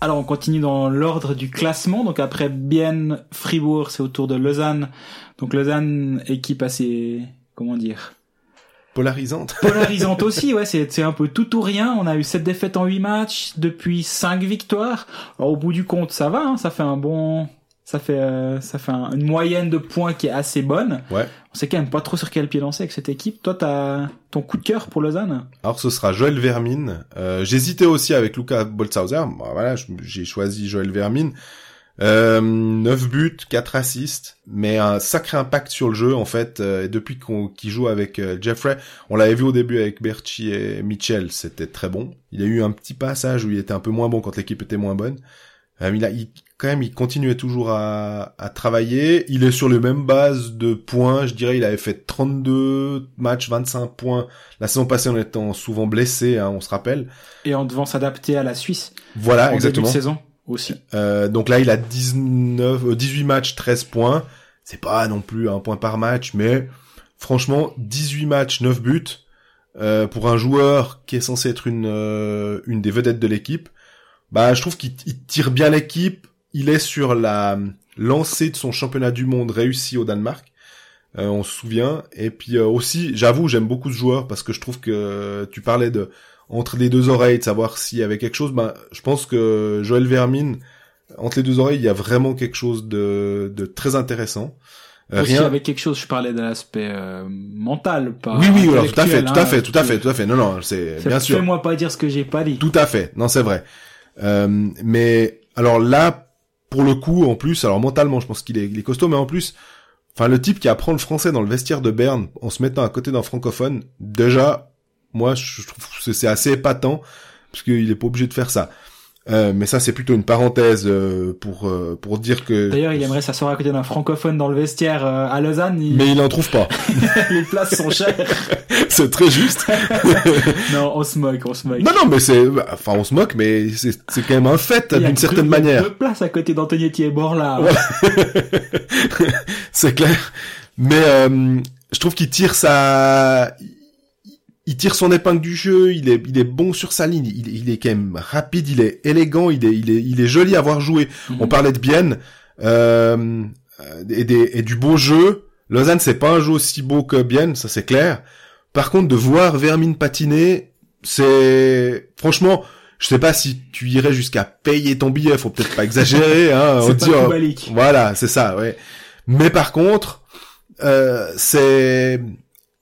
Alors on continue dans l'ordre du classement. Donc après Bienne, Fribourg, c'est au tour de Lausanne. Donc Lausanne, équipe assez, comment dire, Polarisante. polarisante aussi. Ouais, c'est c'est un peu tout ou rien. On a eu sept défaites en huit matchs depuis cinq victoires. Alors, au bout du compte, ça va. hein, ça fait un bon, ça fait euh, ça fait un- une moyenne de points qui est assez bonne. Ouais. On sait quand même pas trop sur quel pied lancer avec cette équipe. Toi, t'as ton coup de cœur pour Lausanne? Alors ce sera Joël Vermine. Euh, J'hésitais aussi avec Luca Boltzhauser. Bon, voilà, je- j'ai choisi Joël Vermine. Euh, 9 buts, 4 assists, mais un sacré impact sur le jeu en fait. euh, et depuis qu'on qu'il joue avec euh, Jeffrey, on l'avait vu au début avec Berchi et Mitchell, c'était très bon. Il a eu un petit passage où il était un peu moins bon quand l'équipe était moins bonne. Euh, il a, il, quand même, il continuait toujours à, à travailler. Il est sur les mêmes bases de points. Je dirais, il avait fait 32 matchs, 25 points la saison passée en étant souvent blessé, hein, on se rappelle. et en devant s'adapter à la Suisse Voilà, en exactement. début de saison aussi. Euh, donc là, il a 19, euh, 18 matchs, 13 points. C'est pas non plus un point par match, mais franchement, 18 matchs, 9 buts. Euh, pour un joueur qui est censé être une, euh, une des vedettes de l'équipe, bah, je trouve qu'il il tire bien l'équipe. Il est sur la lancée de son championnat du monde réussi au Danemark. Euh, on se souvient. Et puis euh, aussi, j'avoue, j'aime beaucoup ce joueur parce que je trouve que tu parlais de entre les deux oreilles, de savoir s'il y avait quelque chose. Ben, je pense que Joël Vermine, entre les deux oreilles, il y a vraiment quelque chose de, de très intéressant. Euh, rien. avec quelque chose, je parlais de l'aspect euh, mental, pas Oui, oui, alors tout à fait, tout à hein. fait, tout à fait, tout à fait. Non, non, c'est bien sûr. Fais-moi pas dire ce que j'ai pas dit. Tout à fait. Non, c'est vrai. Euh, mais alors là, pour le coup, en plus, alors mentalement, je pense qu'il est, il est costaud, mais en plus, enfin, le type qui apprend le français dans le vestiaire de Berne en se mettant à côté d'un francophone, déjà, moi, je trouve que c'est assez épatant parce qu'il est pas obligé de faire ça. Euh, mais ça, c'est plutôt une parenthèse euh, pour euh, pour dire que. D'ailleurs, il aimerait s'asseoir à côté d'un francophone dans le vestiaire euh, à Lausanne. Il... Mais il en trouve pas. les places sont chères. c'est très juste. non, on se moque, on se moque. non, non, mais c'est, enfin, on se moque, mais c'est c'est quand même un fait d'une certaine il y a manière. Deux places à côté d'Antonietti et Borla. Ouais. c'est clair. Mais euh, je trouve qu'il tire sa, il tire son épingle du jeu. Il est, il est bon sur sa ligne. Il, il est quand même rapide. Il est élégant. Il est, il est, il est joli à voir jouer. Mhm. On parlait de Bienne. Euh, et, des, et du beau jeu. Lausanne, c'est pas un jeu aussi beau que Bienne, ça c'est clair. Par contre, de voir Vermine patiner, c'est franchement, je sais pas si tu irais jusqu'à payer ton billet, faut peut-être pas exagérer. hein, on C'est dit, pas oh, voilà, c'est ça, ouais. Mais par contre, euh, c'est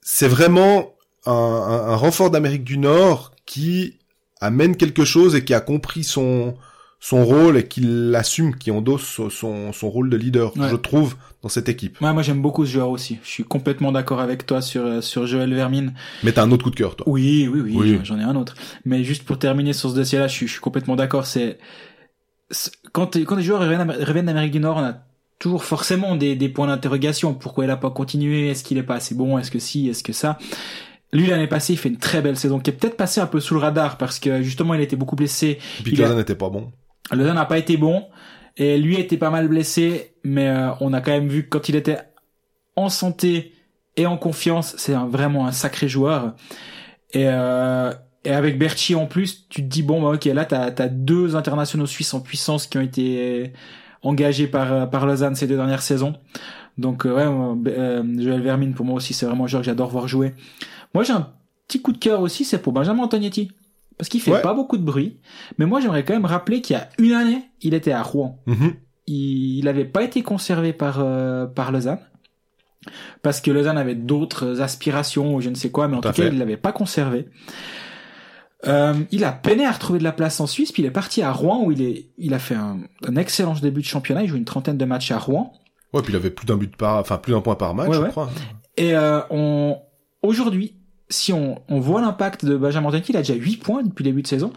c'est vraiment un, un- un renfort d'Amérique du Nord qui amène quelque chose et qui a compris son son rôle et qui l'assume, qui endosse son, son, rôle de leader, Ouais. je trouve, dans cette équipe. Ouais, moi j'aime beaucoup ce joueur aussi. Je suis complètement d'accord avec toi sur euh, sur Joël Vermine. Mais t'as un autre coup de cœur, toi. Oui, oui, oui, Oui. j'en ai un autre. Mais juste pour terminer sur ce dossier-là, je suis, je suis complètement d'accord. C'est quand quand les joueurs reviennent, reviennent d'Amérique du Nord, on a toujours forcément des, des points d'interrogation. Pourquoi il a pas continué? Est-ce qu'il est pas assez bon? Est-ce que si? Est-ce que ça? Lui l'année passée, il fait une très belle saison, qui est peut-être passé un peu sous le radar parce que justement il était beaucoup blessé. Et puis a- Lausanne n'était pas bon. Lausanne n'a pas été bon et lui était pas mal blessé, mais euh, on a quand même vu que quand il était en santé et en confiance, c'est vraiment un sacré joueur. Et, euh, et avec Berchi en plus, tu te dis bon bah ok là t'as as deux internationaux suisses en puissance qui ont été engagés par euh, par Lausanne ces deux dernières saisons. Donc euh, ouais, B- euh, Joël Vermine pour moi aussi c'est vraiment un joueur que j'adore voir jouer. Moi j'ai un petit coup de cœur aussi, c'est pour Benjamin Antognetti. Parce qu'il fait Ouais. pas beaucoup de bruit. Mais moi, j'aimerais quand même rappeler qu'il y a une année, il était à Rouen. Mhm. Il n'avait pas été conservé par, euh, par Lausanne. Parce que Lausanne avait d'autres aspirations ou je ne sais quoi, mais en Tout cas, il l'avait pas conservé. Euh, il a peiné à retrouver de la place en Suisse, puis il est parti à Rouen où il est, il a fait un, un excellent début de championnat. Il joue une trentaine de matchs à Rouen. Ouais, puis il avait plus d'un but par, enfin plus d'un point par match, Ouais, je ouais. crois. Et euh, on aujourd'hui, si on, on voit l'impact de Benjamin Antonitti, il a déjà 8 points depuis le début de saison.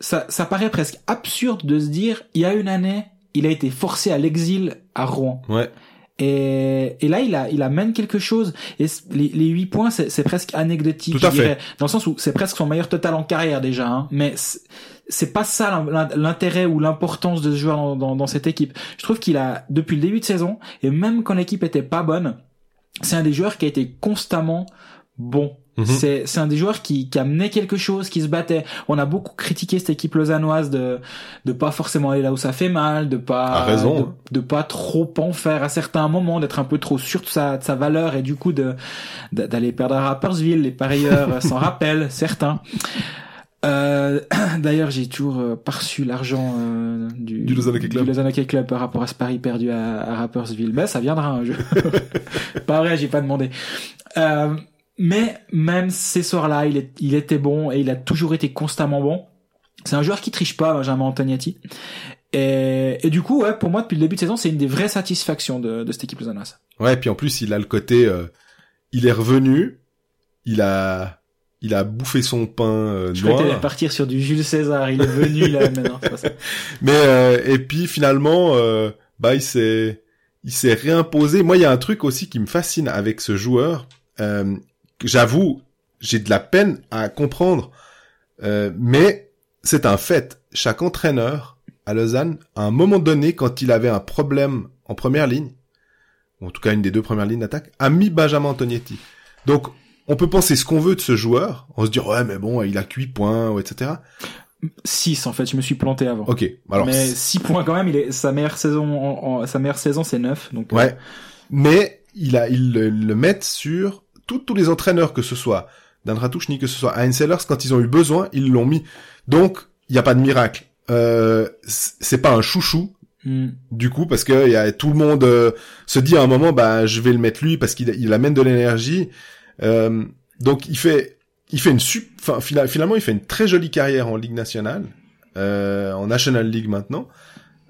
Ça, ça paraît presque absurde de se dire, il y a une année, il a été forcé à l'exil à Rouen. Ouais. Et, et là, il a, il amène quelque chose. Et les, les 8 points, c'est presque anecdotique, Tout à je fait. Dans le sens où c'est presque son meilleur total en carrière déjà. Hein. Mais c'est- pas ça l'in- l'intérêt ou l'importance de ce joueur dans, dans, dans cette équipe. Je trouve qu'il a, depuis le début de saison, et même quand l'équipe était pas bonne, c'est un des joueurs qui a été constamment bon. Mhm. C'est c'est un des joueurs qui, qui amenait quelque chose, qui se battait. On a beaucoup critiqué cette équipe lausannoise de de pas forcément aller là où ça fait mal, de pas raison. de, de pas trop en faire à certains moments, d'être un peu trop sûr de sa, de sa valeur et du coup de d'aller perdre à Rappersville. Les parieurs s'en rappellent, certains. Euh, D'ailleurs, j'ai toujours euh, pas reçu l'argent euh, du, Du Lausanne Hockey Club. Club par rapport à ce pari perdu à, à Rappersville. Mais ça viendra un jeu. pas vrai, j'ai pas demandé. Euh, mais même ces soirs-là, il, est, il était bon et il a toujours été constamment bon. C'est un joueur qui triche pas, Benjamin Antoniati. Et, et du coup, ouais, pour moi, depuis le début de saison, c'est une des vraies satisfactions de, de cette équipe lausannoise. Ouais, puis en plus, il a le côté, euh, il est revenu, il a, il a bouffé son pain euh, Je noir. t'allais partir sur du Jules César. Il est venu, là, maintenant. c'est pas ça. Mais euh, et puis finalement, euh, bah il s'est, il s'est réimposé. Moi, il y a un truc aussi qui me fascine avec ce joueur. Euh, J'avoue, j'ai de la peine à comprendre, euh, mais c'est un fait. Chaque entraîneur à Lausanne, à un moment donné, quand il avait un problème en première ligne, ou en tout cas une des deux premières lignes d'attaque, a mis Benjamin Antognetti. Donc, on peut penser ce qu'on veut de ce joueur, on se dit ouais mais bon, il a que 8 points, etc. 6, en fait. Je me suis planté avant. Ok, alors mais 6 points quand même. Il est, sa meilleure saison, en, en- sa meilleure saison, c'est 9. Donc, euh, Ouais. Mais il a, ils le, le mettent sur tous tous les entraîneurs, que ce soit Dan Ratouche ni que ce soit Heinz Sellers, quand ils ont eu besoin, ils l'ont mis. Donc, il n'y a pas de miracle. Euh, c'est pas un chouchou, hmm. du coup, parce que y a, tout le monde euh, se dit à un moment, bah, je vais le mettre lui parce qu'il il amène de l'énergie. Euh, donc, il fait, il fait une sup, fina- finalement, il fait une très jolie carrière en Ligue nationale, euh, en National League maintenant.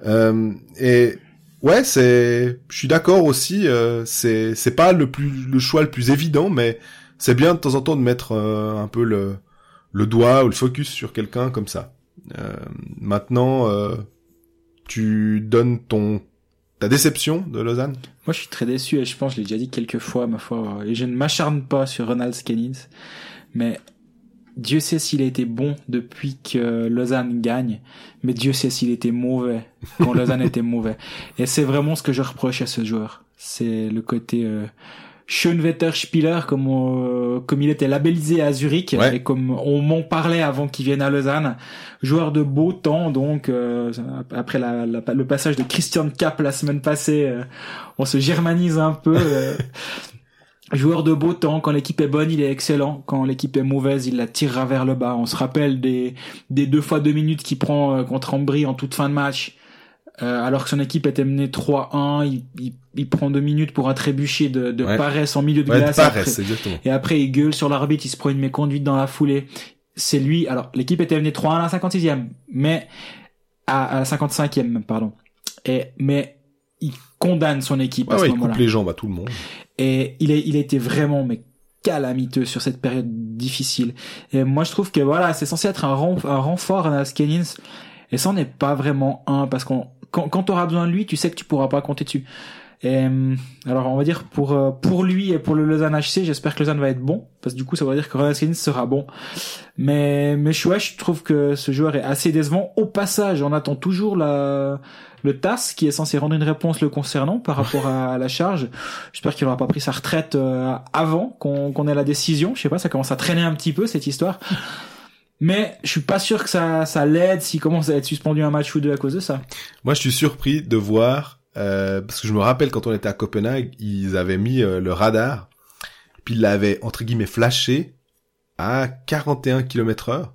Euh, et ouais, c'est, je suis d'accord aussi. Euh, c'est, c'est pas le plus, le choix le plus évident, mais c'est bien de temps en temps de mettre euh, un peu le, le doigt ou le focus sur quelqu'un comme ça. Euh, maintenant, euh, tu donnes ton ta déception de Lausanne? Moi, je suis très déçu et je pense, je l'ai déjà dit quelques fois, ma foi, et je ne m'acharne pas sur Ronald Skenins, mais Dieu sait s'il a été bon depuis que Lausanne gagne, mais Dieu sait s'il était mauvais quand Lausanne était mauvais. Et c'est vraiment ce que je reproche à ce joueur. C'est le côté euh, Schoenwetter Spieler comme on- comme il était labellisé à Zurich Ouais. et comme on m'en parlait avant qu'il vienne à Lausanne joueur de beau temps donc euh, après la, la- le passage de Christian Cap la semaine passée euh, on se germanise un peu euh, joueur de beau temps quand l'équipe est bonne il est excellent quand l'équipe est mauvaise il la tirera vers le bas on se rappelle des des deux fois deux minutes qu'il prend euh, contre Ambry en toute fin de match euh, alors que son équipe était menée 3-1, il, il, il prend deux minutes pour un trébuchet de, de Ouais. paresse en milieu de Ouais, de glace. paresse, après- exactement. et après, il gueule sur l'arbitre, il se prend une méconduite dans la foulée. C'est lui. Alors, l'équipe était menée 3-1 à la 56e, mais à, à la 55e, même, pardon. Et mais il condamne son équipe Ouais, à ce ouais, il moment-là. coupe les jambes à tout le monde. Et il est, il a été vraiment mais calamiteux sur cette période difficile. Et moi, je trouve que voilà, c'est censé être un, ren- un renfort à Skellins. Et ça n'est pas vraiment un parce qu'on quand, quand tu auras besoin de lui, tu sais que tu pourras pas compter dessus. Et, euh, alors on va dire pour euh, pour lui et pour le Lausanne HC, j'espère que Lausanne va être bon parce que du coup ça va dire que Skellins sera bon. Mais mais je, ouais, je trouve que ce joueur est assez décevant. Au passage, on attend toujours la le TAS qui est censé rendre une réponse le concernant par rapport à la charge. J'espère qu'il n'aura pas pris sa retraite euh, avant qu'on qu'on ait la décision. Je sais pas, ça commence à traîner un petit peu cette histoire. Mais je suis pas sûr que ça, ça l'aide s'il commence à être suspendu un match ou deux à cause de ça. Moi, je suis surpris de voir, euh, parce que je me rappelle quand on était à Copenhague, ils avaient mis euh, le radar, puis ils l'avaient, entre guillemets, flashé à 41 km heure,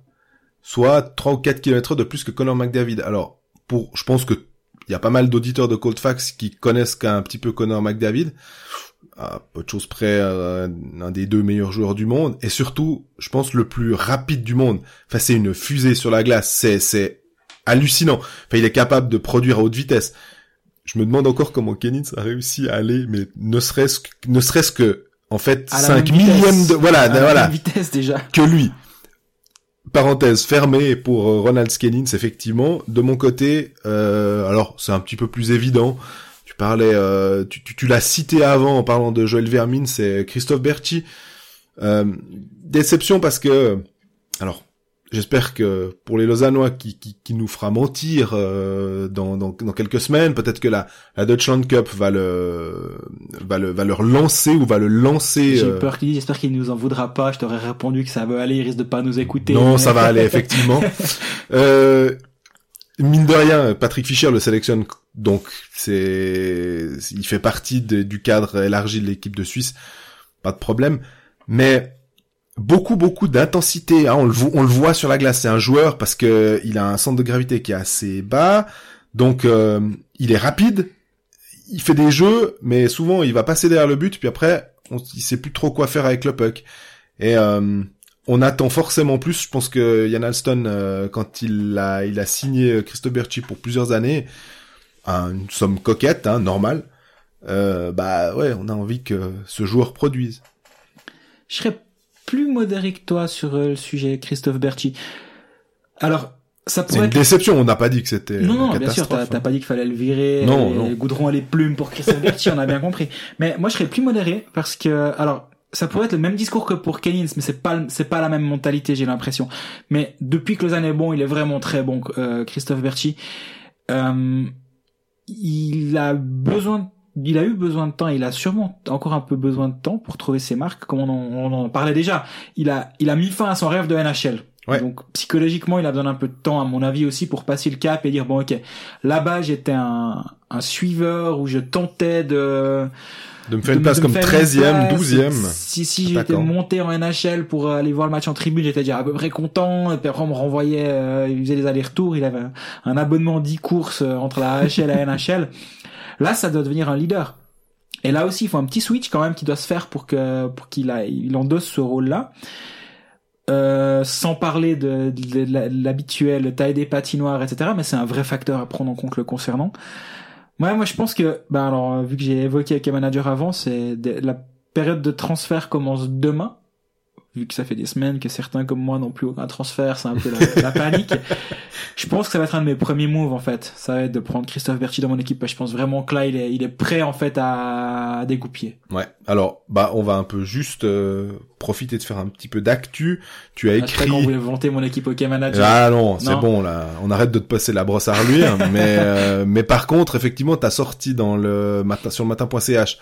soit 3 ou 4 km heure de plus que Conor McDavid. Alors, pour, je pense que il y a pas mal d'auditeurs de Cold Facts qui connaissent qu'un petit peu Conor McDavid. À peu de choses près, euh, un des deux meilleurs joueurs du monde. Et surtout, je pense, le plus rapide du monde. Enfin, c'est une fusée sur la glace. C'est, c'est hallucinant. Enfin, il est capable de produire à haute vitesse. Je me demande encore comment Kennins a réussi à aller, mais ne serait-ce que, ne serait-ce que, en fait, À la 5 même vitesse. millièmes de, voilà, À la voilà, même vitesse déjà. que lui. Parenthèse fermée pour euh, Ronald Skellins, effectivement. De mon côté, euh, alors c'est un petit peu plus évident. Tu parlais, euh, tu, tu, tu l'as cité avant en parlant de Joël Vermin, c'est Christophe Berti. Euh, déception parce que, alors, j'espère que pour les Lausannois qui, qui, qui nous fera mentir euh, dans, dans, dans quelques semaines, peut-être que la, la Deutschland Cup va le, va le, va leur lancer ou va le lancer. J'ai euh, peur qu'il j'espère qu'il nous en voudra pas. Je t'aurais répondu que ça va aller, il risque de pas nous écouter. Non, mais- ça va aller, effectivement. euh, mine de rien, Patrick Fischer le sélectionne, donc c'est, il fait partie de- du cadre élargi de l'équipe de Suisse, pas de problème. Mais beaucoup, beaucoup d'intensité. hein, on, le on le voit sur la glace. C'est un joueur parce que il a un centre de gravité qui est assez bas, donc euh, il est rapide. Il fait des jeux, mais souvent il va passer derrière le but, puis après, on, il sait plus trop quoi faire avec le puck. Et euh, on attend forcément plus. Je pense que Yann Alston, euh, quand il a, il a signé Christophe Berchi pour plusieurs années, à une somme coquette, hein, normale, euh, bah ouais, on a envie que ce joueur produise. Je serais plus modéré que toi sur euh, le sujet Christophe Berti. Alors, ça C'est pourrait une être... déception. On n'a pas dit que c'était Non, une non, bien sûr, t'as hein. pas dit qu'il fallait le virer. Non, et non. Goudron à les plumes pour Christophe Berti, on a bien compris. Mais moi, je serais plus modéré parce que, alors, ça pourrait être le même discours que pour Kennins, mais c'est pas, c'est pas la même mentalité, j'ai l'impression. Mais depuis que Lausanne est bon, il est vraiment très bon, euh, Christophe Berti. Euh, il a besoin, il a eu besoin de temps, il a sûrement encore un peu besoin de temps pour trouver ses marques, comme on en, on en parlait déjà. Il a, il a mis fin à son rêve de NHL. Ouais. Donc psychologiquement, il a besoin d'un peu de temps, à mon avis aussi, pour passer le cap et dire bon ok, là-bas j'étais un, un suiveur où je tentais de De me faire une place comme me faire une 13e, place. 12e. Si, si j'étais monté en NHL pour aller voir le match en tribune, j'étais déjà à peu près content. Et puis après, on me renvoyait, euh, il faisait les allers-retours. Il avait un, abonnement 10 courses euh, entre la AHL et la NHL. Là, ça doit devenir un leader. Et là aussi, il faut un petit switch quand même qui doit se faire pour que pour qu'il il endosse ce rôle-là. Euh, sans parler de, de, taille des patinoires, etc. Mais c'est un vrai facteur à prendre en compte le concernant. Ouais, moi je pense que, bah alors euh, vu que j'ai évoqué avec les managers avant, c'est la période de transfert commence demain. Vu que ça fait des semaines que certains comme moi n'ont plus aucun transfert, c'est un peu la, la panique. Je pense que ça va être un de mes premiers moves en fait. Ça va être de prendre Christophe Berti dans mon équipe. parce que Je pense vraiment que là il est, il est prêt en fait à, à dégoupiller. Ouais. Alors, bah, on va un peu juste euh, profiter de faire un petit peu d'actu. Tu as sais écrit. qu'on voulait vanter mon équipe hockey manager. Ah non, c'est bon là. On arrête de te passer la brosse à reluire. mais euh, mais par contre, effectivement, t'as sorti dans le matin sur le matin.ch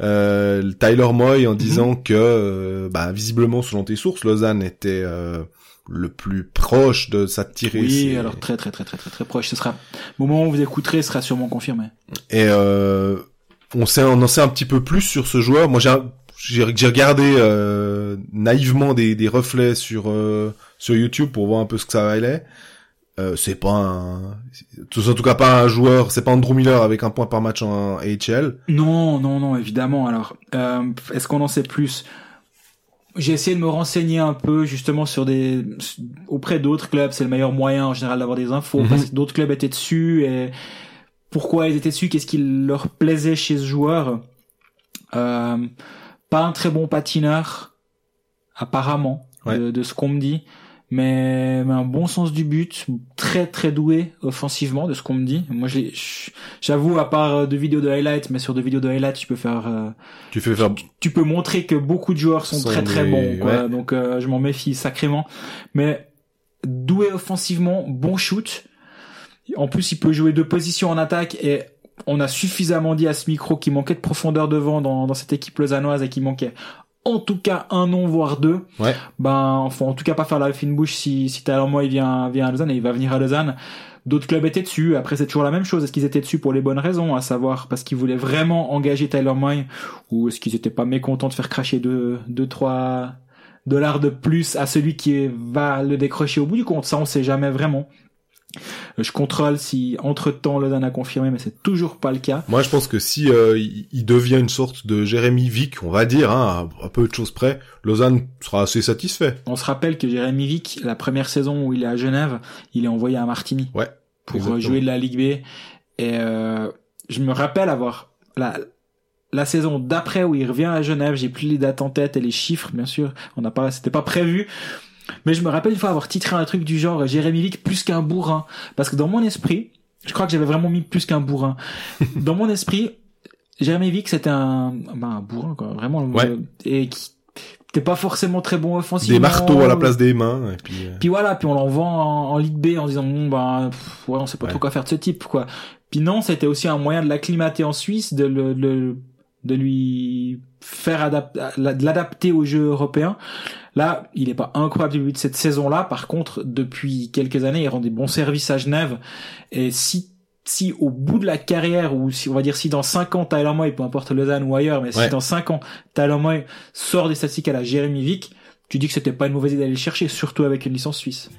euh, Tyler Moy en Mhm. disant que, euh, bah, visiblement, selon tes sources, Lausanne était euh, le plus proche de s'attirer. Oui, ses- alors très très très très très très proche. Ce sera au moment où vous écouterez, ce sera sûrement confirmé. Et euh, on sait, on en sait un petit peu plus sur ce joueur. Moi, j'ai, regardé euh, naïvement des, des reflets sur euh, sur YouTube pour voir un peu ce que ça valait. Euh, c'est pas un, en tout cas pas un joueur, c'est pas Andrew Miller avec un point par match en AHL. Non, non, non, évidemment. Alors, euh, est-ce qu'on en sait plus? J'ai essayé de me renseigner un peu justement sur des auprès d'autres clubs. C'est le meilleur moyen en général d'avoir des infos Mhm. parce que d'autres clubs étaient dessus et pourquoi ils étaient dessus, qu'est-ce qui leur plaisait chez ce joueur. Euh, pas un très bon patineur, apparemment, Ouais. de, de ce qu'on me dit. Mais, mais un bon sens du but, très très doué offensivement de ce qu'on me dit. Moi, j'avoue, à part euh, de vidéos de highlights, mais sur de vidéos de highlights, tu peux faire, euh, Tu fais faire, tu peux montrer que beaucoup de joueurs sont, Sont très très bons. Quoi. ouais. Donc, euh, je m'en méfie sacrément. Mais doué offensivement, bon shoot. En plus, il peut jouer deux positions en attaque et on a suffisamment dit à ce micro qu'il manquait de profondeur devant dans, dans cette équipe lausannoise et qu'il manquait en tout cas un nom voire deux. Ouais. Ben, faut en tout cas pas faire la fine bouche si si Tyler Moy vient vient à Lausanne et il va venir à Lausanne. D'autres clubs étaient dessus. Après, c'est toujours la même chose. Est-ce qu'ils étaient dessus pour les bonnes raisons, à savoir parce qu'ils voulaient vraiment engager Tyler Moy, ou est-ce qu'ils étaient pas mécontents de faire cracher deux, deux, trois dollars de plus à celui qui va le décrocher au bout du compte? Ça, on sait jamais vraiment. Je contrôle si entre temps Lausanne a confirmé, mais c'est toujours pas le cas. Moi, je pense que si euh, il, devient une sorte de Jérémy Vick, on va dire, hein, à, peu de choses près, Lausanne sera assez satisfait. On se rappelle que Jérémy Vick, la première saison où il est à Genève, il est envoyé à Martigny. Ouais, Pour exactement. jouer de la Ligue B. Et euh, je me rappelle avoir la la saison d'après où il revient à Genève, j'ai plus les dates en tête et les chiffres, bien sûr. On n'a pas, c'était pas prévu. Mais je me rappelle une fois avoir titré un truc du genre Jérémy Vick plus qu'un bourrin. Parce que dans mon esprit, je crois que j'avais vraiment mis plus qu'un bourrin. dans mon esprit, Jérémy Vick c'était un, ben, un bourrin, quoi. Vraiment. Ouais. euh, Et qui n'était pas forcément très bon offensivement. Des marteaux à la place des mains, et puis... euh, Puis voilà, puis on l'envoie en, en Ligue B en disant bon ben pff, ouais, on sait pas Ouais. trop quoi faire de ce type quoi. Puis non, c'était aussi un moyen de l'acclimater en Suisse, de le, le- de lui faire de l'adapter au jeu européen. Là, il est pas incroyable du début de cette saison-là. Par contre, depuis quelques années, il rend des bons services à Genève. Et si si au bout de la carrière ou si on va dire si dans 5 ans Tyler Moy, peu importe Lausanne ou ailleurs, mais Ouais. si dans 5 ans Tyler Moy sort des statistiques à la Jérémy Vick, tu dis que c'était pas une mauvaise idée d'aller le chercher, surtout avec une licence suisse.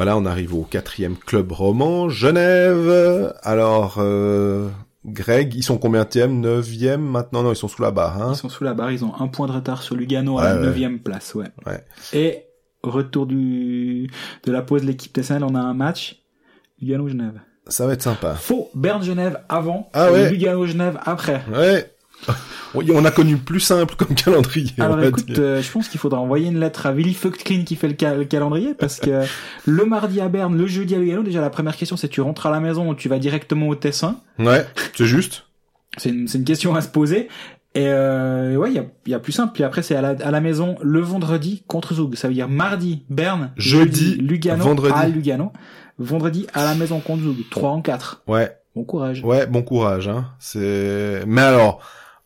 Voilà, on arrive au quatrième club roman, Genève. Alors, euh, Greg, ils sont combienième Neuvième maintenant? Non, ils sont sous la barre. Hein Ils sont sous la barre, ils ont un point de retard sur Lugano à la ouais. neuvième place, ouais. Ouais. Et retour du de la pause de l'équipe TSL, on a un match Lugano-Genève. Ça va être sympa. Faux, Berne-Genève avant, Ah. Lugano-Genève après. Ouais. On a connu plus simple comme calendrier. Alors écoute, euh, je pense qu'il faudra envoyer une lettre à Willy Fuchtlin qui fait le, ca- le calendrier parce que le mardi à Berne, le jeudi à Lugano, déjà la première question c'est tu rentres à la maison ou tu vas directement au Tessin? Ouais, c'est juste. C'est une, une question à se poser. Et euh, ouais, il y a, il y a plus simple. Puis après, c'est à la, à la maison le vendredi contre Zoug. Ça veut dire mardi, Berne. Jeudi, Lugano. vendredi. À Lugano. Vendredi, à la maison contre Zoug. 3 en 4. Ouais, Bon courage. ouais, bon courage. Hein. C'est. Mais alors,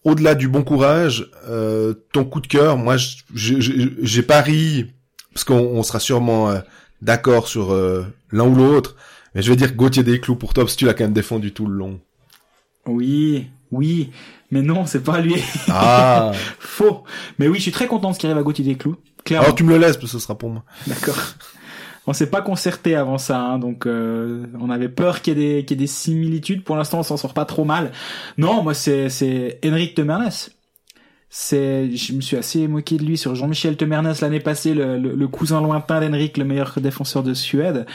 au-delà du bon courage, euh, ton coup de cœur, moi, j'ai pari parce qu'on on sera sûrement euh, d'accord sur euh, l'un ou l'autre. Mais je vais dire Gauthier Desclous pour toi parce que tu l'as quand même défendu tout le long. Oui, oui. Mais non, c'est pas lui. Ah. Faux. Mais oui, je suis très content de ce qui arrive à Gauthier Desclous. Clairement. alors tu me le laisses parce que ce sera pour moi. D'accord. On s'est pas concerté avant ça, hein, donc euh, on avait peur qu'il y ait des qu'il y ait des similitudes. Pour l'instant, on s'en sort pas trop mal. Non, moi c'est c'est Henrik Temernes. C'est je me suis assez moqué de lui sur Jean-Michel Temernes l'année passée, le, le, le cousin lointain d'Henrik, le meilleur défenseur de Suède.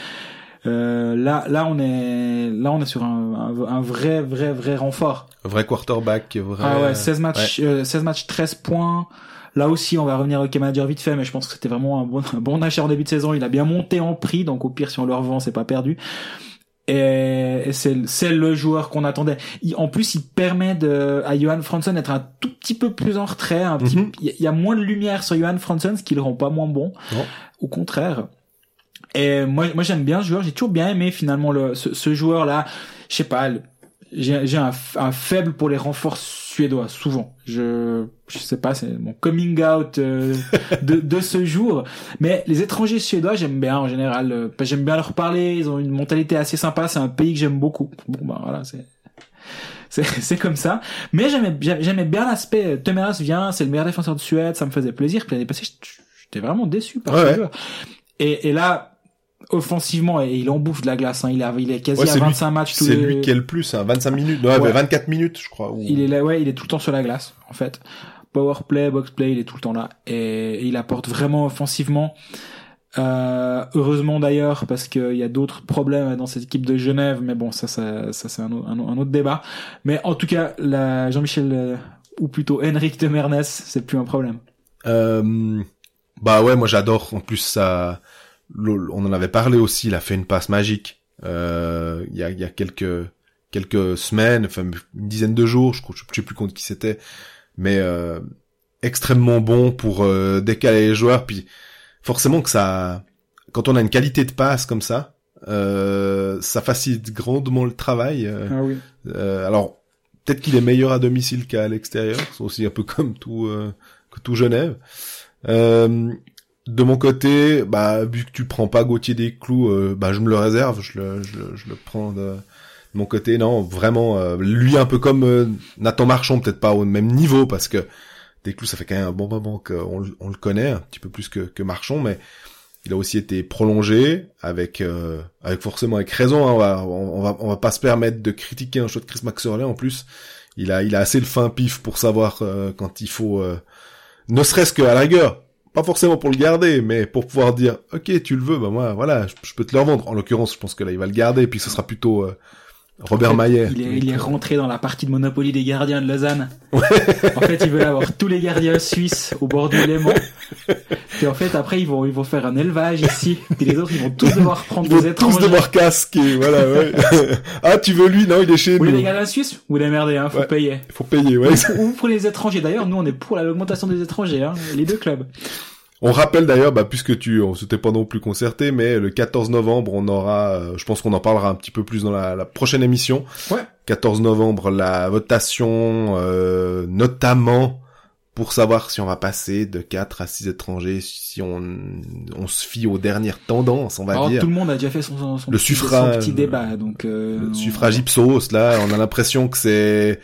Euh, là là on est là on est sur un, un, un vrai vrai vrai renfort. Vrai quarterback, vrai. Ah ouais, 16 matchs, euh, 16 matchs, 13 points. Là aussi, on va revenir au manager vite fait, mais je pense que c'était vraiment un bon, un bon achat en début de saison. Il a bien monté en prix, donc au pire, si on le revend, c'est pas perdu. Et, c'est, c'est le joueur qu'on attendait. Il- en plus, il permet de, à Johan Franson d'être un tout petit peu plus en retrait. Un petit, Mhm. il y a- il y a moins de lumière sur Johan Franson, ce qui le rend pas moins bon. Non. Au contraire. Et moi, moi j'aime bien ce joueur. J'ai toujours bien aimé finalement le, ce, ce joueur-là. je sais pas, j'ai j'ai un, un faible pour les renforts suédois souvent. Je je sais pas, c'est mon coming out euh, de de ce jour. Mais les étrangers suédois, j'aime bien en général. euh, j'aime bien leur parler. Ils ont une mentalité assez sympa. C'est un pays que j'aime beaucoup. Bon ben voilà, c'est c'est comme ça. Mais j'aimais bien j'aimais bien l'aspect. euh, Temeras vient, c'est le meilleur défenseur de Suède, ça me faisait plaisir. Puis l'année passée, j'étais vraiment déçu par Ouais, ce ouais. joueur. Et et là. Offensivement, et il en bouffe de la glace. Hein. Il, a, il est quasi Ouais, à c'est lui- 25 matchs tous C'est les... lui qui est le plus, hein, 25 minutes, ouais, Ouais. 24 minutes, je crois. ou- Il est là, ouais, il est tout le temps sur la glace, en fait. Power play, box play, il est tout le temps là. Et, il apporte vraiment offensivement. Euh, heureusement d'ailleurs, parce qu'il y a d'autres problèmes dans cette équipe de Genève, mais bon, ça, ça, ça c'est un, au- un, au- un autre débat. Mais en tout cas, la Jean-Michel, euh, ou plutôt Henrik de Mernes, c'est plus un problème. Euh, bah ouais, moi j'adore. En plus, ça, on en avait parlé aussi. Il a fait une passe magique. Euh, il y a, il y a quelques quelques semaines, enfin une dizaine de jours, je, crois- je sais plus contre qui c'était, mais euh, extrêmement bon pour euh, décaler les joueurs. Puis forcément que ça, quand on a une qualité de passe comme ça, euh, ça facilite grandement le travail. euh, Ah oui. euh, alors, peut-être qu'il est meilleur à domicile qu'à l'extérieur. C'est aussi un peu comme tout, euh, que tout Genève. Euh, de mon côté, bah, vu que tu prends pas Gauthier des clous, euh, bah, je me le réserve. Je le, je le, prends de, mon côté. Non, vraiment, euh, lui un peu comme euh, Nathan Marchand, peut-être pas au même niveau parce que des clous, ça fait quand même un bon moment qu'on le- on le connaît, un petit peu plus que, que Marchand, mais il a aussi été prolongé avec, avec forcément avec raison. hein, on, va, on, va, on va pas se permettre de critiquer un choix de Chris Maxwell. En plus, il a, il a assez le fin pif pour savoir quand il faut, ne serait-ce qu'à la rigueur, pas forcément pour le garder, mais pour pouvoir dire, ok, tu le veux, bah moi, voilà, je, peux te le revendre. En l'occurrence, je pense que là, il va le garder, puis ce sera plutôt euh, Robert En fait, Maillet. Il est, il est rentré dans la partie de Monopoly des gardiens de Lausanne. en fait, ils veulent avoir tous les gardiens suisses au bord du Léman. Puis en fait, après, ils vont, ils vont faire un élevage ici. Puis les autres, ils vont tous devoir prendre Ils vont des tous étrangers. devoir casquer, voilà, ouais. ah, tu veux lui? Non, il est chez Vous voulez nous. les gardiens suisses? Vous les merdez, hein, faut Ouais. payer. Il faut payer, ouais. Ou vous prenez les étrangers. D'ailleurs, nous, on est pour l'augmentation des étrangers, hein, les deux clubs. On rappelle d'ailleurs, bah, puisque tu, on s'était pas non plus concerté, mais le 14 novembre, on aura, euh, je pense qu'on en parlera un petit peu plus dans la, la prochaine émission. Ouais. 14 novembre, la votation, euh, notamment pour savoir si on va passer de 4 à 6 étrangers, si on, on se fie aux dernières tendances, on va Alors, dire. tout le monde a déjà fait son, son, son Le petit, suffrage, son petit débat, donc. Euh, Le on- suffrage Ipsos, là, on a l'impression que c'est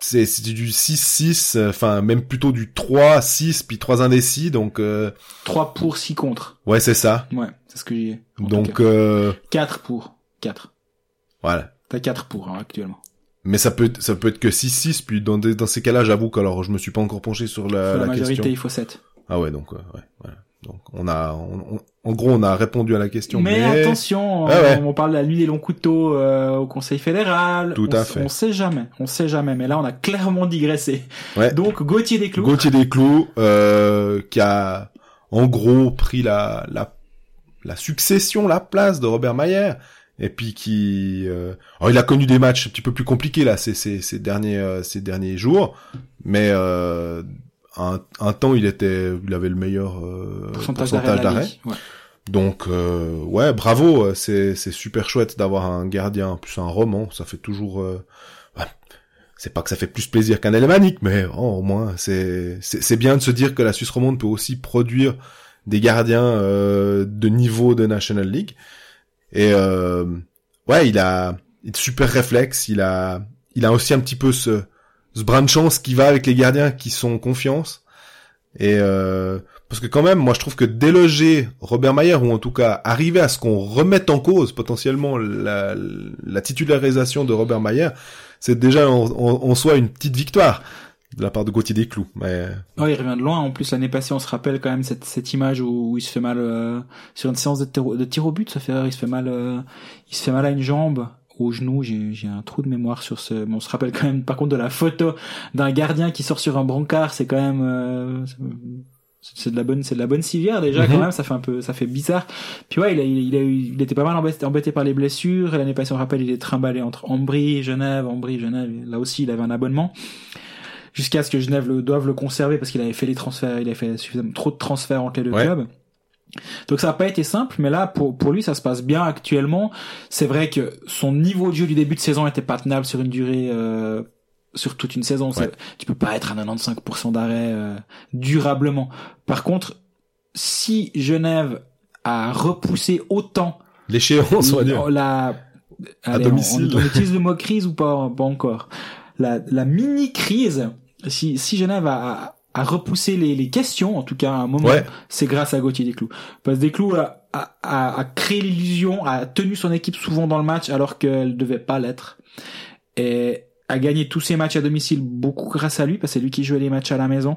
c'est du 6-6, euh, enfin même plutôt du 3-6, puis 3 indécis, donc euh, 3 pour, 6 contre. ouais c'est ça. Ouais, c'est ce que j'ai. Donc euh, 4 pour. 4. voilà. T'as 4 pour, hein, actuellement. Mais ça peut ça peut être que 6-6, puis dans, des, dans ces cas-là, j'avoue qu'alors je me suis pas encore penché sur la, Pour la, la majorité, question. il faut 7. Ah ouais, donc euh, ouais, voilà. Donc on a, on- on- en gros, on a répondu à la question. Mais, Mais, attention, Ah ouais. on, parle de la nuit des longs couteaux euh, au Conseil fédéral. Tout à fait. On sait jamais, on sait jamais. Mais là, on a clairement digressé. Ouais. Donc, Gauthier Desclous. Gauthier Desclous, euh, qui a en gros pris la, la, la succession, la place de Robert Mayer, et puis qui, euh, alors il a connu des matchs un petit peu plus compliqués là ces, ces, ces derniers euh, ces derniers jours, mais euh, un, un temps il était, il avait le meilleur euh, pourcentage pourcentage d'arrêt. Ouais. Donc euh, ouais, bravo, euh, c'est c'est super chouette d'avoir un gardien, plus un roman, ça fait toujours euh, ouais, c'est pas que ça fait plus plaisir qu'un alémanique, mais oh, au moins c'est c'est bien de se dire que la Suisse romande peut aussi produire des gardiens euh, de niveau de National League. Et euh, ouais, il a il a super réflexe, il a il a aussi un petit peu ce ce brin de chance qui va avec les gardiens qui sont en confiance. Et euh, parce que quand même, moi je trouve que déloger Robert Mayer, ou en tout cas arriver à ce qu'on remette en cause potentiellement la, la titularisation de Robert Mayer, c'est déjà en, en- en soi une petite victoire de la part de Gauthier Desclous. Mais Ouais, il revient de loin. En plus, l'année passée, on se rappelle quand même cette, cette image où, où il se fait mal euh, sur une séance de, de tir au but. Ça fait, il se fait mal, euh, il se fait mal à une jambe, au genou. J'ai, j'ai un trou de mémoire sur ce. Mais on se rappelle quand même, par contre, de la photo d'un gardien qui sort sur un brancard. C'est quand même, euh, c'est- de la bonne, c'est de la bonne civière déjà Mhm. quand même. Ça fait un peu, ça fait bizarre. Puis ouais, il a, il a eu, il était pas mal embêté, embêté par les blessures. L'année passée, on rappelle, il est trimballé entre Ambry, Genève, Ambry, Genève. Là aussi, il avait un abonnement jusqu'à ce que Genève le, doive le conserver parce qu'il avait fait les transferts, il avait fait suffisamment trop de transferts entre les deux Ouais. clubs. Donc ça n'a pas été simple, mais là pour pour lui ça se passe bien actuellement. C'est vrai que son niveau de jeu du début de saison était pas tenable sur une durée euh, sur toute une saison. Ouais. Tu peux pas être à 95% d'arrêt euh, durablement. Par contre, si Genève a repoussé autant L'échéance, la À Allez, domicile. On, on utilise le mot crise ou pas, pas encore. La, la mini crise. Si, si Genève a, a, a repoussé les, les questions, en tout cas à un moment, Ouais. c'est grâce à Gauthier Desclous. Parce que Desclous a, a, a, a créé l'illusion, a tenu son équipe souvent dans le match alors qu'elle devait pas l'être. Et a gagné tous ses matchs à domicile beaucoup grâce à lui, parce que c'est lui qui jouait les matchs à la maison.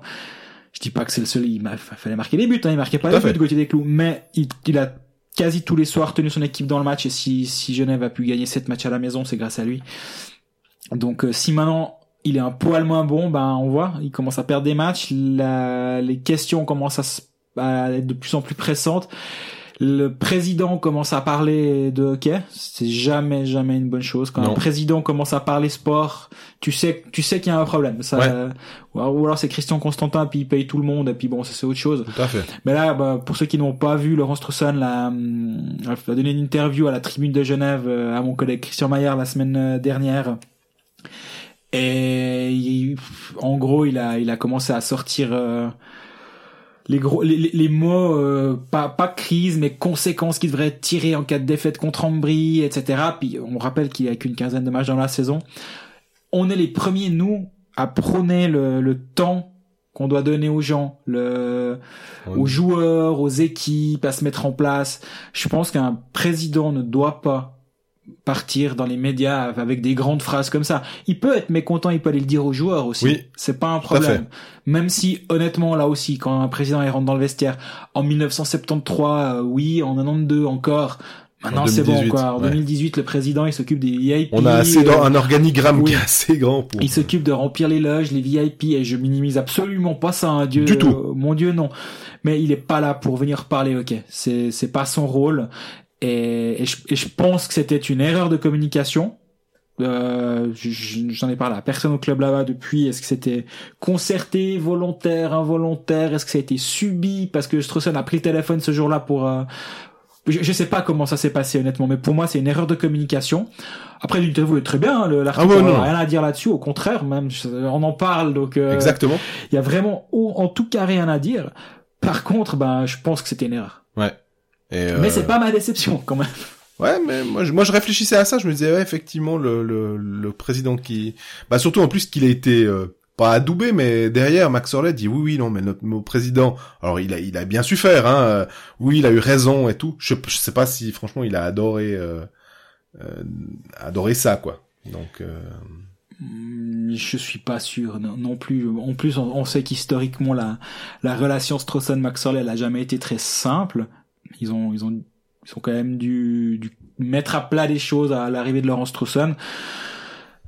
Je dis pas que c'est le seul, il m'a, fallait marquer des buts, hein, il marquait pas à les buts. Gauthier Desclous, mais il, il a quasi tous les soirs tenu son équipe dans le match et si, si Genève a pu gagner sept matchs à la maison, c'est grâce à lui. Donc euh, si maintenant il est un poil moins bon, ben on voit, il commence à perdre des matchs, la, les questions commencent à, se- à être de plus en plus pressantes. Le président commence à parler de hockey, c'est jamais jamais une bonne chose. Quand Non. un président commence à parler sport, tu sais tu sais qu'il y a un problème. Ça, Ouais. ou alors c'est Christian Constantin puis il paye tout le monde et puis bon ça c'est autre chose. Tout à fait. Mais là, bah, pour ceux qui n'ont pas vu, Laurent Strusson l'a, hum, a donné une interview à la tribune de Genève euh, à mon collègue Christian Maillard la semaine euh, dernière. Et il- en gros, il a, il a commencé à sortir euh, les gros, les, les- les mots, euh, pas, pas crise, mais conséquences qui devraient être tirées en cas de défaite contre Ambry, etc. Puis on rappelle qu'il y a qu'une quinzaine de matchs dans la saison. On est les premiers, nous, à prôner le, le temps qu'on doit donner aux gens, le, aux joueurs, aux équipes, à se mettre en place. Je pense qu'un président ne doit pas partir dans les médias avec des grandes phrases comme ça. Il peut être mécontent, il peut aller le dire aux joueurs aussi. Oui. C'est pas un problème. Même si, honnêtement, là aussi, quand un président il rentre dans le vestiaire, en 1973, euh, oui, en 92 encore, maintenant En c'est bon 2018, quoi. En ouais. 2018, le président il s'occupe des VIP. On a assez euh, un organigramme oui. qui est assez grand pour. il s'occupe de remplir les loges, les VIP, et je minimise absolument pas ça, hein, Dieu. Du tout. euh, mon Dieu, non. Mais il est pas là pour venir parler, ok. C'est, c'est pas son rôle. Et, et, je, et je pense que c'était une erreur de communication. Euh, je- je- j'en ai parlé à personne au club là-bas depuis. Est-ce que c'était concerté, volontaire, involontaire? Est-ce que ça a été subi? Parce que Straussen a pris le téléphone ce jour-là pour euh, je, je sais pas comment ça s'est passé honnêtement, mais pour moi c'est une erreur de communication. Après l'interview est très bien, hein, le- l'article Ah ouais, rien à dire là-dessus, au contraire même, on en parle donc euh, Exactement. il y a vraiment en tout cas rien à dire. Par contre, ben je pense que c'était une erreur. Et, euh, Mais c'est pas ma déception quand même. Ouais, mais moi, je- moi je réfléchissais à ça, je me disais ouais, effectivement le, le, le président qui, bah surtout en plus qu'il a été euh, pas adoubé, mais derrière Max Orlet dit oui oui non mais notre, notre président, alors il a il a bien su faire, hein, euh, oui il a eu raison et tout. Je je sais pas si franchement il a adoré euh, euh, adoré ça quoi. Donc euh, Hmm, Je suis pas sûr non, non plus. En plus, on, on sait qu'historiquement la la relation Strawson Maxwell elle a jamais été très simple. Ils ont ils ont ils ont quand même dû, dû mettre à plat les choses à l'arrivée de Laurent Strawson.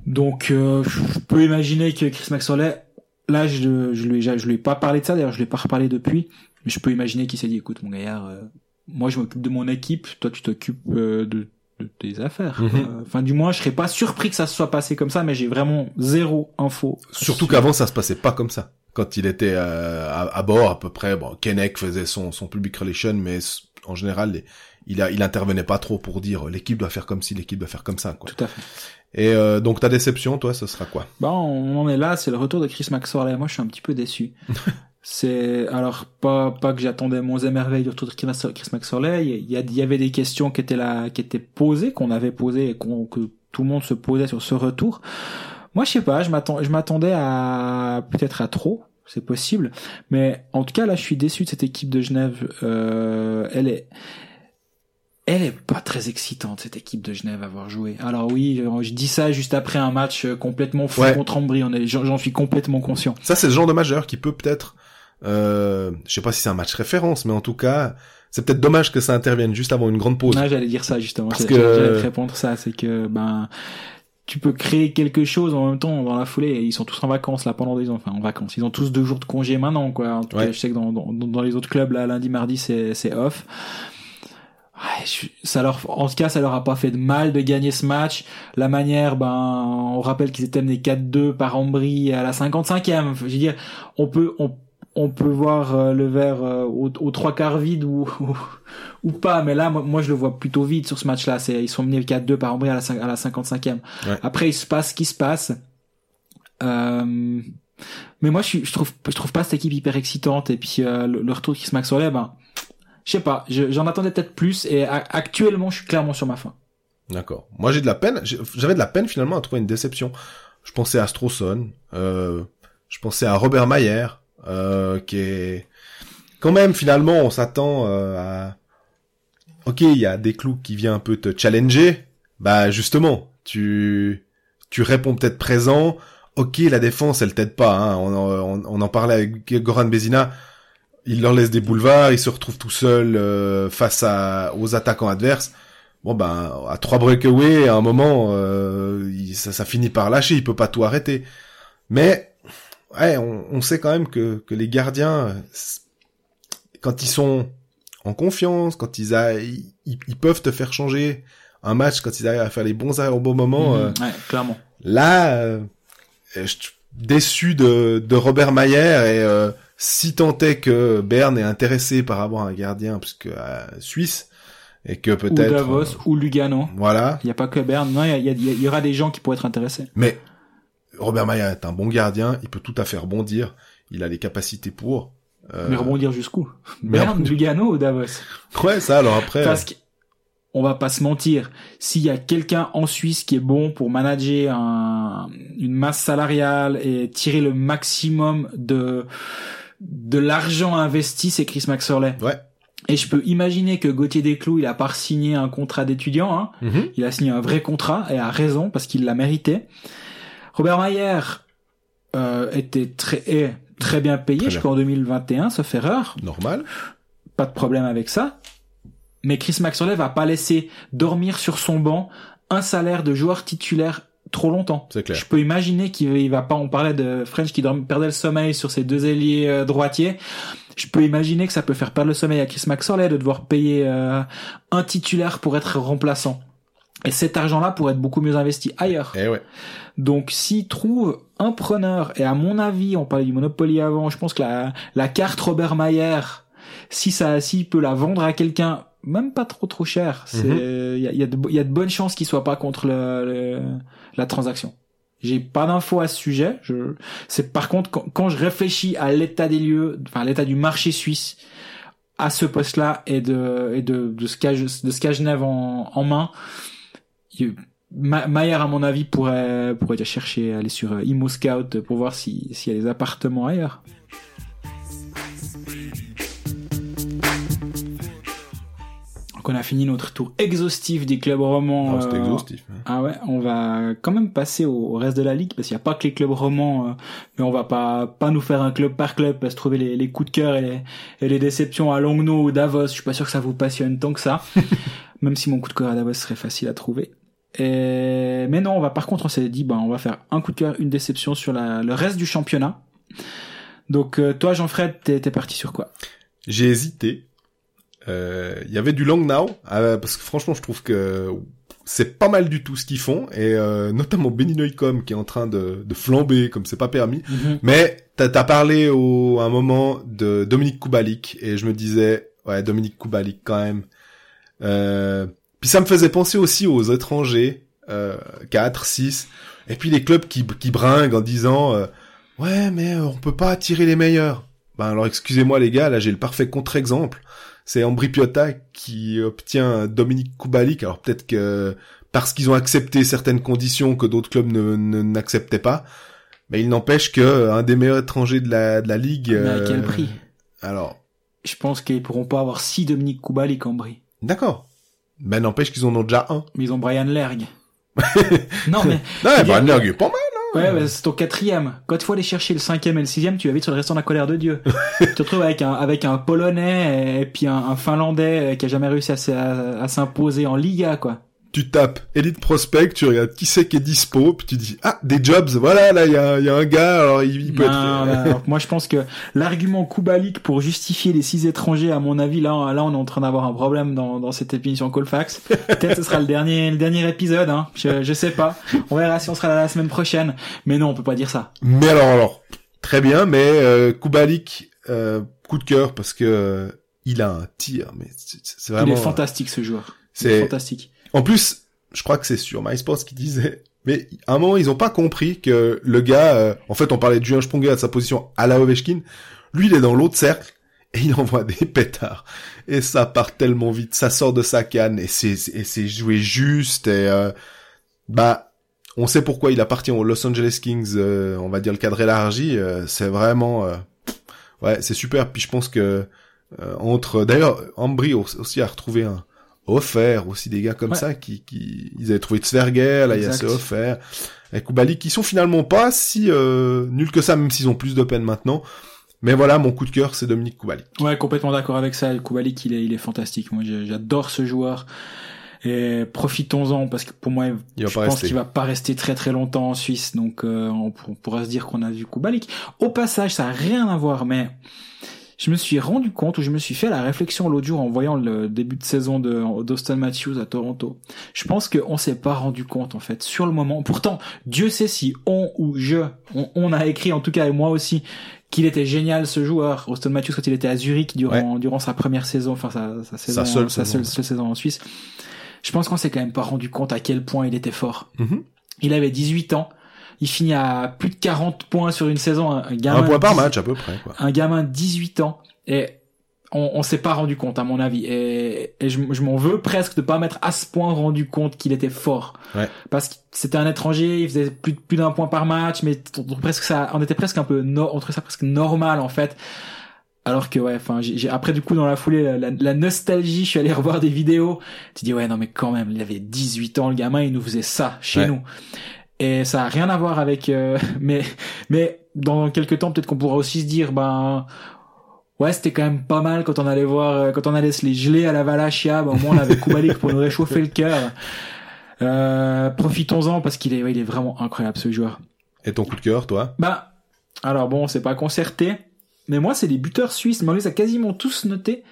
Donc euh, je peux imaginer que Chris Maxwell là je je lui ai- je lui ai pas parlé de ça d'ailleurs je lui ai pas reparlé depuis mais je peux imaginer qu'il s'est dit écoute mon gaillard euh, moi je m'occupe de mon équipe toi tu t'occupes euh, de, de tes affaires Mhm. Euh, enfin du moins je serais pas surpris que ça se soit passé comme ça mais j'ai vraiment zéro info surtout qu'avant ça se passait pas comme ça. Quand il était euh, à, à bord à peu près, bon Kennec faisait son son public relation, mais en général les- il a il intervenait pas trop pour dire l'équipe doit faire comme ci, l'équipe doit faire comme ça quoi. tout à fait Et euh, donc ta déception, toi, ce sera quoi? Bon, on en est là, c'est le retour de Chris Maxwell. Moi, je suis un petit peu déçu. c'est alors pas pas que j'attendais mon émerveil du retour de Chris Max- Chris Maxwell. Il y, a- il y avait des questions qui étaient là, qui étaient posées, qu'on avait posées et qu'on que tout le monde se posait sur ce retour. Moi, je sais pas, je m'attends, je m'attendais à peut-être à trop. C'est possible, mais en tout cas là, je suis déçu de cette équipe de Genève. Euh, elle est, elle est pas très excitante cette équipe de Genève à avoir joué. Alors oui, je dis ça juste après un match euh, complètement fou Ouais. contre Ambry. J'en suis complètement conscient. Ça, c'est le genre de majeur qui peut peut-être, euh, je sais pas si c'est un match référence, mais en tout cas, c'est peut-être dommage que ça intervienne juste avant une grande pause. Ouais, j'allais dire ça justement. Parce que- J'allais te répondre ça, c'est que ben tu peux créer quelque chose en même temps dans la foulée. Ils sont tous en vacances là pendant des ans, enfin en vacances. Ils ont tous deux jours de congé maintenant quoi. En tout Ouais. cas, je sais que dans, dans, dans les autres clubs là, lundi, mardi, c'est c'est off. Ouais, ça leur, en tout cas, ça leur a pas fait de mal de gagner ce match. La manière, ben, on rappelle qu'ils étaient menés 4-2 par Ambry à la 55e. Je veux dire, on peut, on, on peut voir euh, le verre euh, aux, aux trois quarts vide ou, ou, ou pas. Mais là, moi, moi, je le vois plutôt vide sur ce match-là. C'est, ils sont menés 4-2 par Ambry à la, cin- à la 55e. Ouais. Après, il se passe ce qui se passe. Euh, mais moi, je, je trouve, je trouve pas cette équipe hyper excitante. Et puis, euh, le, le retour de Chris Maxwell, ben, je sais pas. je- J'en attendais peut-être plus. Et a- actuellement, je suis clairement sur ma fin. D'accord. Moi, j'ai de la peine. J'avais de la peine finalement à trouver une déception. Je pensais à Strauson. Euh, je pensais à Robert Mayer, euh, qui quand même finalement, on s'attend euh, à. Ok, il y a des clous qui vient un peu te challenger. Bah justement, tu tu réponds peut-être présent. Ok, la défense, elle t'aide pas. Hein. On, on, on en parlait avec Goran Bezina. Il leur laisse des boulevards, il se retrouve tout seul euh, face à, aux attaquants adverses. Bon ben, à trois breakaways, à un moment, euh, ça, ça finit par lâcher. Il peut pas tout arrêter. Mais ouais, on, on sait quand même que, que les gardiens, c'est- quand ils sont en confiance, quand ils, a, ils, ils peuvent te faire changer un match, quand ils arrivent à faire les bons arrêts au bon moment. euh, Mhm. ouais, clairement. Là, euh, je suis déçu de, de Robert Mayer et euh, si tant est que Berne est intéressé par avoir un gardien parce que euh, suisse et que Ou peut-être Davos, euh, ou Lugano. voilà. Il n'y a pas que Berne. Non, il y, y, y aura des gens qui pourraient être intéressés. Mais Robert Mayer est un bon gardien, il peut tout à fait rebondir, il a les capacités pour. Euh, Mais rebondir jusqu'où? Rebondir. Lugano ou Davos? Ouais, ça alors après. Parce que on va pas se mentir, s'il y a quelqu'un en Suisse qui est bon pour manager un, une masse salariale et tirer le maximum de de l'argent investi, c'est Chris Maxwell. Ouais. Et je peux imaginer que Gauthier Desclous, il a pas signé un contrat d'étudiant, hein. Mhm. il a signé un vrai contrat et a raison parce qu'il l'a mérité. Robert Mayer euh, était très est très bien payé jusqu'en 2021, sauf erreur Normal. pas de problème avec ça. Mais Chris Maxwell va pas laisser dormir sur son banc un salaire de joueur titulaire trop longtemps. C'est clair. Je peux imaginer qu'il il va pas, on parlait de French qui dorm- perdait le sommeil sur ses deux ailiers euh, droitiers. Je peux imaginer que ça peut faire perdre le sommeil à Chris Maxwell de devoir payer euh, un titulaire pour être remplaçant. Et cet argent-là pourrait être beaucoup mieux investi ailleurs. Eh ouais. Donc s'il trouve un preneur, et à mon avis, on parlait du Monopoly avant, je pense que la, la carte Robert Mayer, si ça, s'il peut la vendre à quelqu'un, même pas trop trop cher, c'est, il y, a, y a de, y a de bonnes chances qu'il soit pas contre le, le- la transaction. J'ai pas d'infos à ce sujet. Je, c'est par contre quand, quand je réfléchis à l'état des lieux, enfin l'état du marché suisse, à ce poste-là et de et de de ce qu'a de ce qu'a Genève en, en main, il- Ma- Mayer, à mon avis, pourrait, pourrait déjà chercher, aller sur euh, Imo Scout pour voir si- s'il y a des appartements ailleurs. Donc on a fini notre tour exhaustif des clubs romans. Ah, euh, exhaustif. hein. ah ouais, on va quand même passer au, au reste de la ligue parce qu'il n'y a pas que les clubs romans, euh, mais on va pas pas nous faire un club par club parce que trouver les, les coups de cœur et les, et les déceptions à Longno ou Davos. Je suis pas sûr que ça vous passionne tant que ça, même si mon coup de cœur à Davos serait facile à trouver. Et... Mais non, on va par contre on s'est dit ben on va faire un coup de cœur, une déception sur la, le reste du championnat. Donc euh, toi Jean-Fred, t'es parti sur quoi? J'ai hésité. Euh, Il y avait du long now euh, parce que franchement, je trouve que c'est pas mal du tout ce qu'ils font et euh, notamment Benny qui est en train de, de flamber comme c'est pas permis. Mais t'as as parlé au à un moment de Dominique Kubalik et je me disais ouais Dominique Kubalik quand même. Euh, puis ça me faisait penser aussi aux étrangers euh, 4, 6 et puis les clubs qui qui bringuent en disant euh, ouais mais on peut pas attirer les meilleurs. Ben alors excusez-moi les gars, là j'ai le parfait contre-exemple. C'est Ambri Piotta qui obtient Dominique Kubalik. Alors peut-être que parce qu'ils ont accepté certaines conditions que d'autres clubs ne ne- n'acceptaient pas, mais il n'empêche que un des meilleurs étrangers de la de la ligue. Mais à quel euh, prix? Alors Je pense qu'ils pourront pas avoir six Dominique Koubalik en brie. d'accord. Mais n'empêche qu'ils en ont déjà un. Mais ils ont Brian Lerg. non mais Non, bien. Lerg est pas mal. Ouais, bah, c'est ton quatrième. Quand il faut aller chercher le cinquième et le sixième, tu vas vite sur le restant de la colère de Dieu. tu te retrouves avec un, avec un Polonais et puis un, un Finlandais qui a jamais réussi à, s- à, à s'imposer en Liga, quoi. Tu tapes Elite Prospect, tu regardes qui c'est qui est dispo, puis tu dis ah des jobs, voilà là il y a, y a un gars, alors il, il peut Non, être. alors, moi, je pense que l'argument Koubalik pour justifier les six étrangers, à mon avis, là, là, on est en train d'avoir un problème dans, dans cette émission Colfax. Peut-être ce sera le dernier, le dernier épisode, hein. Je, je sais pas. On verra si on sera là la semaine prochaine. Mais non, on peut pas dire ça. Mais alors alors très bien, mais euh, Kubalik euh, coup de cœur parce que euh, il a un tir, mais c'est c'est Il vraiment. est fantastique ce joueur. C'est- est fantastique. En plus, je crois que c'est sur MySports qui disait, mais à un moment ils ont pas compris que le gars, euh, en fait on parlait de Julien Sprunger de sa position à la Ovechkin, lui il est dans l'autre cercle et il envoie des pétards. Et ça part tellement vite, ça sort de sa canne et c'est et c'est joué juste et euh, bah on sait pourquoi il appartient aux Los Angeles Kings, euh, on va dire le cadre élargi, euh, c'est vraiment euh, ouais c'est super. Puis je pense que euh, entre d'ailleurs Ambry aussi a retrouvé un offert aussi des gars comme Ouais. ça qui, qui ils avaient trouvé Tsverger là il y a ce offert et Kubalik qui sont finalement pas si euh, nuls que ça même s'ils ont plus de peine maintenant mais voilà mon coup de cœur c'est Dominique Kubalik Ouais, complètement d'accord avec ça. Koubalik, il est, il est fantastique. Moi, j'adore ce joueur. Et profitons-en parce que pour moi, il je pense qu'il va pas rester très très longtemps en Suisse. Donc, euh, on, on pourra se dire qu'on a vu Koubalik. Au passage, ça a rien à voir, mais je me suis rendu compte ou je me suis fait la réflexion l'autre jour en voyant le début de saison de d'Austin Matthews à Toronto. Je pense qu'on s'est pas rendu compte en fait sur le moment. Pourtant, Dieu sait si on ou je, on, on a écrit en tout cas et moi aussi qu'il était génial ce joueur, Austin Matthews quand il était à Zurich durant durant sa première saison, enfin sa, sa saison, seule sa saison. seule, seule saison en Suisse. Je pense qu'on s'est quand même pas rendu compte à quel point il était fort. Mhm. Il avait 18 ans. Il finit à plus de 40 points sur une saison. Un, gamin un point par 10 match à peu près quoi un gamin de 18 ans et on, on s'est pas rendu compte à mon avis et, et je, je m'en veux presque de pas m'être à ce point rendu compte qu'il était fort Ouais. parce que c'était un étranger il faisait plus, plus d'un point par match mais on, on- presque ça on était presque un peu no, on trouvait ça presque normal en fait alors que ouais enfin j'ai j'ai- après du coup dans la foulée la, la- la nostalgie je suis allé revoir des vidéos tu dis ouais non mais quand même il avait 18 ans le gamin il nous faisait ça chez Ouais. nous et ça a rien à voir avec euh, mais mais dans quelques temps peut-être qu'on pourra aussi se dire ben ouais c'était quand même pas mal quand on allait voir euh, quand on allait se les geler à la Valachia ben, au moins on avait Kubalik pour nous réchauffer le cœur. Euh, profitons-en parce qu'il est ouais, il est vraiment incroyable ce joueur. Et ton coup de cœur toi? Bah alors bon c'est pas concerté mais moi c'est les buteurs suisses. Mais on les a quasiment tous notés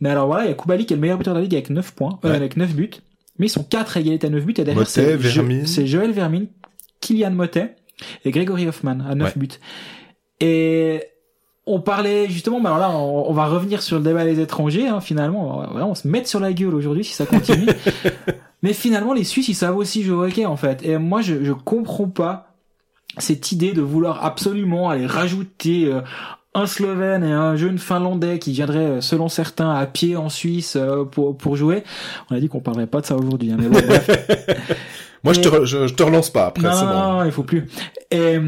mais alors voilà il y a Kubalik qui est le meilleur buteur de la ligue avec 9 points euh, Ouais. avec 9 buts mais ils sont 4 à égalité à 9 buts et derrière c'est Jo- Joël Vermin Kylian Motet et Gregory Hoffman à 9 Ouais. buts et on parlait justement, bah alors là, on, on va revenir sur le débat des étrangers. Hein, finalement, on va vraiment se mettre sur la gueule aujourd'hui si ça continue. Mais finalement, les Suisses, ils savent aussi jouer au hockey en fait. Et moi, je, je comprends pas cette idée de vouloir absolument aller rajouter euh, un Slovène et un jeune Finlandais qui viendrait, euh, selon certains, à pied en Suisse euh, pour pour jouer. On a dit qu'on parlerait pas de ça aujourd'hui, hein, mais bon, bref. moi je te je, je te relance pas après non, bon non, il faut plus. Et,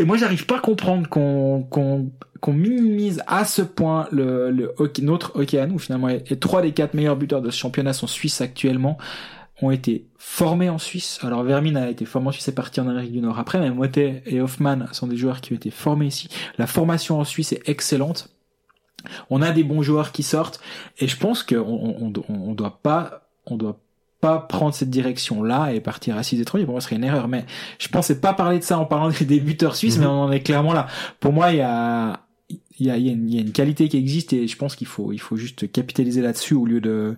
et moi, j'arrive pas à comprendre qu'on qu'on qu'on minimise à ce point le, le hockey, notre hockey à nous finalement. Et, et trois des quatre meilleurs buteurs de ce championnat sont suisses actuellement ont été formés en Suisse. Alors Vermin a été formé en Suisse et parti en Amérique du Nord après, mais Motet et Hoffman sont des joueurs qui ont été formés ici. La formation en Suisse est excellente. On a des bons joueurs qui sortent et je pense qu'on on, on, on doit pas on doit pas prendre cette direction-là et partir à six étrangers. Pour moi, ce serait une erreur. Mais je pensais pas parler de ça en parlant des débuteurs suisses, Mhm. mais on en est clairement là. Pour moi, il y a, il y a, y a, y a une qualité qui existe et je pense qu'il faut, il faut juste capitaliser là-dessus au lieu de,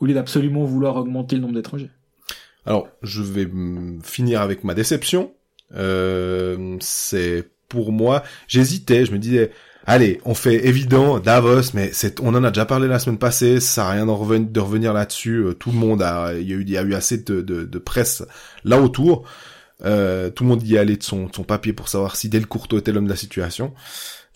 au lieu d'absolument vouloir augmenter le nombre d'étrangers. Alors, je vais finir avec ma déception. Euh, c'est pour moi, j'hésitais, je me disais, allez, on fait évident Davos, mais c'est, on en a déjà parlé la semaine passée, ça à rien de revenir là-dessus. euh, Tout le monde a, il y a eu, il y a eu assez de, de, de presse là autour. Euh, tout le monde y allé de son, de son papier pour savoir si Del Courto était l'homme de la situation.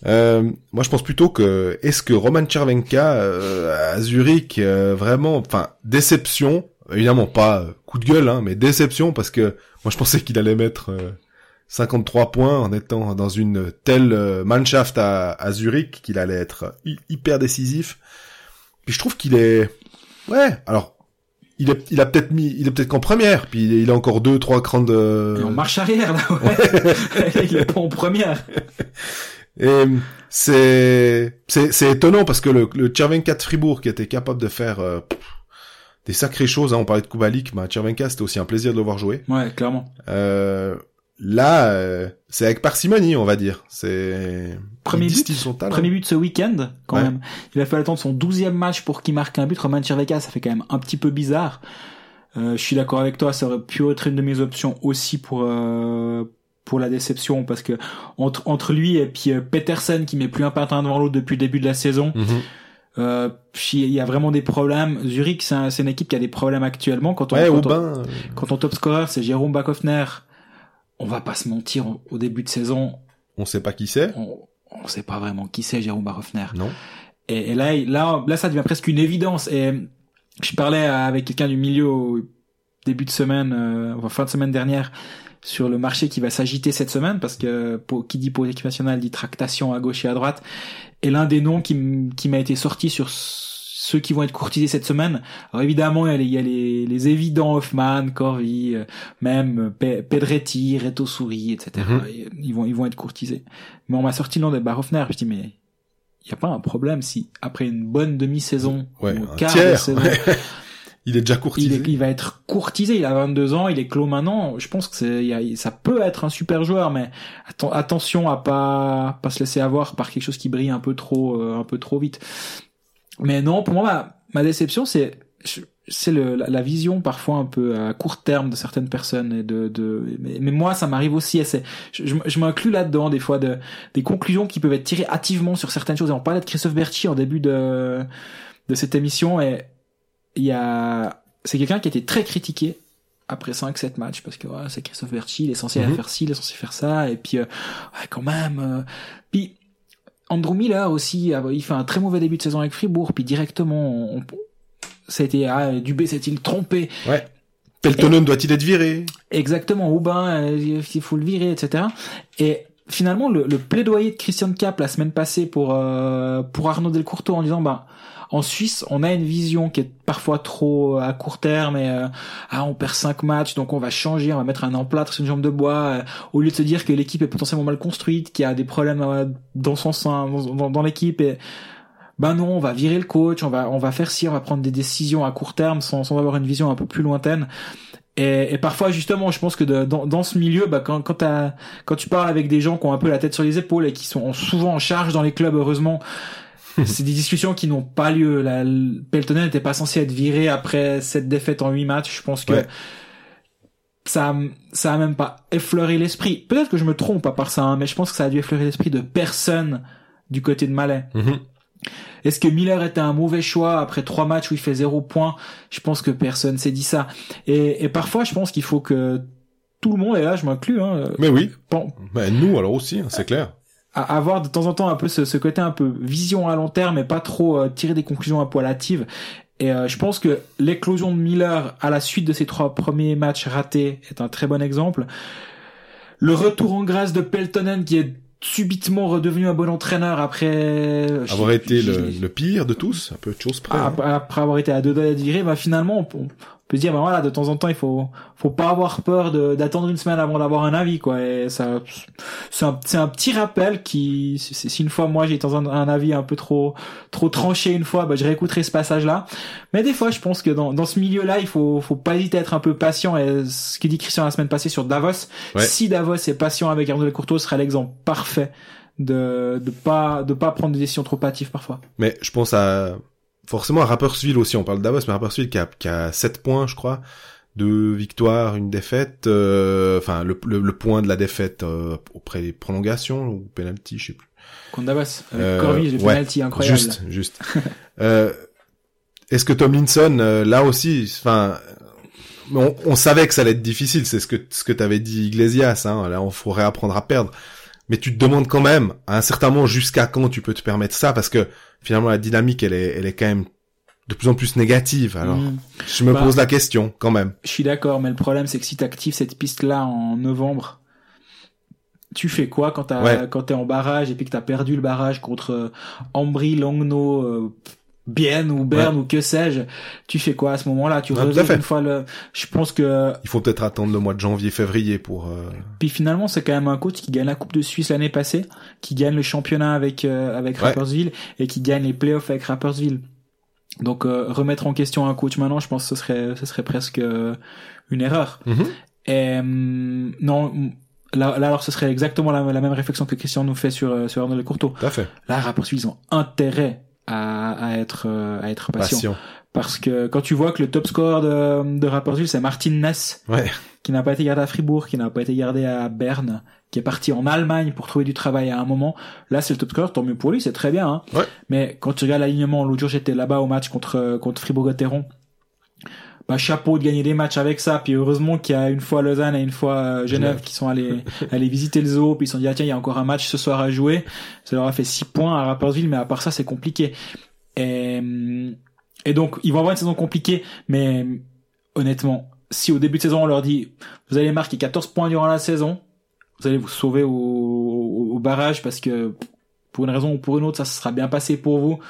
Euh, moi, je pense plutôt que est-ce que Roman Chervenka euh, à Zurich euh, vraiment, enfin déception, évidemment pas euh, coup de gueule, hein, mais déception parce que moi je pensais qu'il allait mettre euh, 53 points en étant dans une telle euh, Mannschaft à, à Zurich qu'il allait être hy- hyper décisif. Puis je trouve qu'il est, ouais, alors il est, il a peut-être mis, il est peut-être qu'en première, puis il, est- il a encore deux, trois crans de. Et en marche arrière, là, ouais. il est pas en première. Et c'est c'est c'est étonnant parce que le le Chervenka de Fribourg qui était capable de faire euh, des sacrées choses, hein, on parlait de Kubalik, bah Chervenka c'était aussi un plaisir de le voir jouer. Ouais, clairement. Euh, là, euh, c'est avec parcimonie, on va dire. C'est Premier but, son talent. Premier but ce week-end, quand Ouais. même. Il a fallu attendre son douzième match pour qu'il marque un but. Roman Cherveka, ça fait quand même un petit peu bizarre. Euh, je suis d'accord avec toi, ça aurait pu être une de mes options aussi pour euh, pour la déception parce que entre entre lui et puis euh, Peterson qui met plus un patin devant l'autre depuis le début de la saison. Mhm. Euh, il y a vraiment des problèmes. Zurich, c'est un- une équipe qui a des problèmes actuellement. Quand on, Ouais, quand, on, Aubin. euh, quand ton top scorer c'est Jérôme Backhoffner, on va pas se mentir, au- au début de saison, On sait pas qui c'est. on, on sait pas vraiment qui c'est Jérôme Backhoffner. Non. Et, et là, là, là, ça devient presque une évidence. Et je parlais avec quelqu'un du milieu au début de semaine, euh, enfin fin de semaine dernière, sur le marché qui va s'agiter cette semaine, parce que pour, qui dit l'équipe nationale dit tractation à gauche et à droite. Et l'un des noms qui, qui m'a été sorti sur ceux qui vont être courtisés cette semaine. Alors évidemment, il y a les, y a les, les évidents Hoffman, Corvi, euh, même euh, Pe- Pedretti, Reto Souri, etc. Mhm. Ils vont, ils vont être courtisés. Mais on m'a sorti le nom de Barhoffner. Je dis mais il y a pas un problème si après une bonne demi-saison, Ouais, ou un quart tiers. de saison, Il est déjà courtisé. il va être courtisé. Il a 22 ans, il est clos maintenant. Je pense que c'est, ça peut être un super joueur, mais atten- attention à pas pas se laisser avoir par quelque chose qui brille un peu trop euh, un peu trop vite. Mais non, pour moi, ma, ma déception, c'est c'est la, la vision parfois un peu à court terme de certaines personnes et de, de mais, moi ça m'arrive aussi je, m'inclus là-dedans des fois de des conclusions qui peuvent être tirées hâtivement sur certaines choses et on parlait de Christophe Berchi en début de de cette émission et il y a c'est quelqu'un qui a été très critiqué après 5 7 matchs parce que ouais, c'est Christophe Berchi, il est censé Mhm. faire ci, il est censé faire ça et puis euh, ouais, quand même euh, puis Andrew Miller aussi, ah bah, il fait un très mauvais début de saison avec Fribourg, puis directement, on, ça a été, ah, Dubé s'est-il trompé? Peltonen doit-il être viré? Exactement, Aubin, euh, il faut le virer, etc. Et finalement, le, le plaidoyer de Christian Cap la semaine passée pour euh, pour Arnaud Delcourteau en disant, bah, en Suisse, on a une vision qui est parfois trop à court terme et euh, ah on perd cinq matchs donc on va changer, on va mettre un emplâtre sur une jambe de bois euh, au lieu de se dire que l'équipe est potentiellement mal construite, qu'il y a des problèmes euh, dans son sein, dans, l'équipe et ben non, on va virer le coach, on va on va faire ci, on va prendre des décisions à court terme sans, sans avoir une vision un peu plus lointaine. Et, et parfois justement, je pense que dans, dans ce milieu, bah, quand quand, quand tu parles avec des gens qui ont un peu la tête sur les épaules et qui sont souvent en charge dans les clubs, heureusement, c'est des discussions qui n'ont pas lieu. La, Peltonen n'était pas censé être viré après cette défaite en huit matchs. Je pense que Ouais. ça, ça a même pas effleuré l'esprit. Peut-être que je me trompe à part ça, hein, mais je pense que ça a dû effleurer l'esprit de personne du côté de Malais. Mhm. Est-ce que Miller était un mauvais choix après trois matchs où il fait zéro point? Je pense que personne s'est dit ça. Et, et parfois, je pense qu'il faut que tout le monde, et là je m'inclus, hein, Mais oui, Ben, nous alors aussi, hein, c'est clair. À- avoir de temps en temps un peu ce, ce côté un peu vision à long terme et pas trop euh, tirer des conclusions un peu hâtives. Et euh, je pense que l'éclosion de Miller à la suite de ses trois premiers matchs ratés est un très bon exemple. Le retour en grâce de Peltonen qui est subitement redevenu un bon entraîneur après Avoir été le, le pire de tous, un peu de choses près. hein. après, avoir été à deux doigts d'être viré, bah finalement on peut, se dire bah voilà de temps en temps il faut faut pas avoir peur de- d'attendre une semaine avant d'avoir un avis quoi. Et ça c'est un c'est un petit rappel qui si une fois moi j'ai dans un, un avis un peu trop trop tranché une fois bah je réécouterai ce passage là mais des fois je pense que dans dans ce milieu là il faut faut pas hésiter à être un peu patient. Et ce que dit Christian la semaine passée sur Davos Ouais. si Davos est patient avec Arnaud Courteau ce serait l'exemple parfait de de pas de pas prendre des décisions trop hâtives parfois. Mais je pense à forcément à Rapperswil aussi. On parle de Davos, mais Rapperswil qui a, qui a 7 points, je crois, deux victoires, une défaite. euh, Enfin, le, le, le point de la défaite euh, auprès des prolongations ou penalty, je sais plus. contre Davos avec Euh, Corvi le ouais, penalty incroyable Juste, juste. euh, Est-ce que Tomlinson, euh, là aussi, enfin, on, on savait que ça allait être difficile. C'est ce que ce que t'avais dit Iglesias. Hein, là, on faudrait apprendre à perdre. Mais tu te demandes quand même, à un certain moment, jusqu'à quand tu peux te permettre ça, parce que finalement la dynamique, elle est, elle est quand même de plus en plus négative. Alors, Mm. je me Bah. pose la question quand même. Je suis d'accord, mais le problème c'est que si t'actives cette piste-là en novembre, tu fais quoi quand t'as Ouais. quand t'es en barrage et puis que t'as perdu le barrage contre euh, Ambry, Langnau, euh, Bienne ou Berne ou que sais-je Tu fais quoi à ce moment-là? Tu Ouais, reviens fait. une fois le. Je pense que Il faut peut-être attendre le mois de janvier, février pour. euh, puis finalement c'est quand même un coach qui gagne la Coupe de Suisse l'année passée, qui gagne le championnat avec euh, avec Ouais. Rapperswil et qui gagne les playoffs avec Rapperswil. Donc euh, remettre en question un coach maintenant, je pense que ce serait ce serait presque euh, une erreur. mhm. Et hum, non, hum, là, là alors ce serait exactement la, la même réflexion que Christian nous fait sur euh, sur Arnaud Courteau. Tout à fait. Là, Rapperswil, ils ont intérêt à, à être euh, à être patient Patient. parce que quand tu vois que le top score de de Rapperswil c'est Martin Ness Ouais. qui n'a pas été gardé à Fribourg, qui n'a pas été gardé à Berne, qui est parti en Allemagne pour trouver du travail à un moment. Là, c'est le top score, tant mieux pour lui, c'est très bien. Hein. Ouais. Mais quand tu regardes l'alignement, l'autre jour, j'étais là-bas au match contre contre Fribourg-Gotteron. Bah, chapeau de gagner des matchs avec ça. Puis heureusement qu'il y a une fois Lausanne et une fois euh, Genève qui sont allés aller visiter le zoo. Puis ils se sont dit ah tiens il y a encore un match ce soir à jouer. Ça leur a fait 6 points à Rapperswil, mais à part ça c'est compliqué. Et, et donc ils vont avoir une saison compliquée, mais hum, honnêtement, si au début de saison on leur dit vous allez marquer 14 points durant la saison, vous allez vous sauver au, au, au barrage parce que pour une raison ou pour une autre ça se sera bien passé pour vous.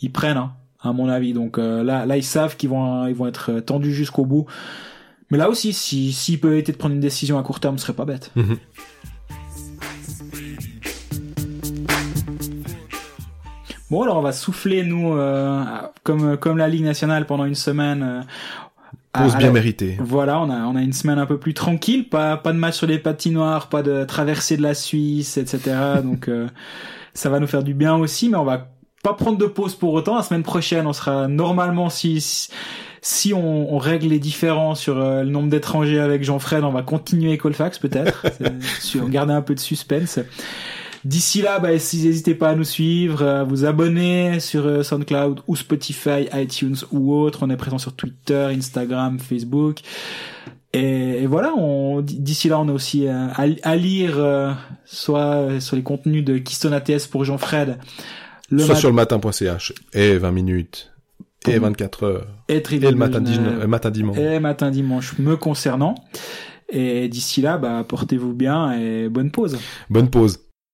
Ils prennent. Hein à mon avis. Donc euh, là, là, ils savent qu'ils vont, ils vont être tendus jusqu'au bout. Mais là aussi, si s'ils peuvent éviter de prendre une décision à court terme, ce serait pas bête. Mhm. Bon, alors on va souffler nous, euh, comme comme la Ligue nationale pendant une semaine. euh, Pause bien méritée. Voilà, on a on a une semaine un peu plus tranquille, pas pas de match sur les patinoires, pas de traversée de la Suisse, etc. Donc euh, ça va nous faire du bien aussi, mais on va pas prendre de pause pour autant. La semaine prochaine, on sera normalement si si- on, on règle les différends sur euh, le nombre d'étrangers avec Jean-Fred, on va continuer Colfax peut-être, sur garder un peu de suspense. D'ici là, bah, si n'hésitez pas à nous suivre, à vous abonner sur euh, SoundCloud ou Spotify, iTunes ou autre. On est présent sur Twitter, Instagram, Facebook. Et, et voilà, on, d'ici là, on est aussi euh, à, à lire euh, soit sur les contenus de Keystone ATS pour Jean-Fred, le Soit mat- sur le matin.ch. Et 20 minutes. Et 24 heures. et, le matin, dimanche- euh, matin dimanche. et matin dimanche me concernant. Et d'ici là, bah, portez-vous bien et bonne pause. Bonne pause.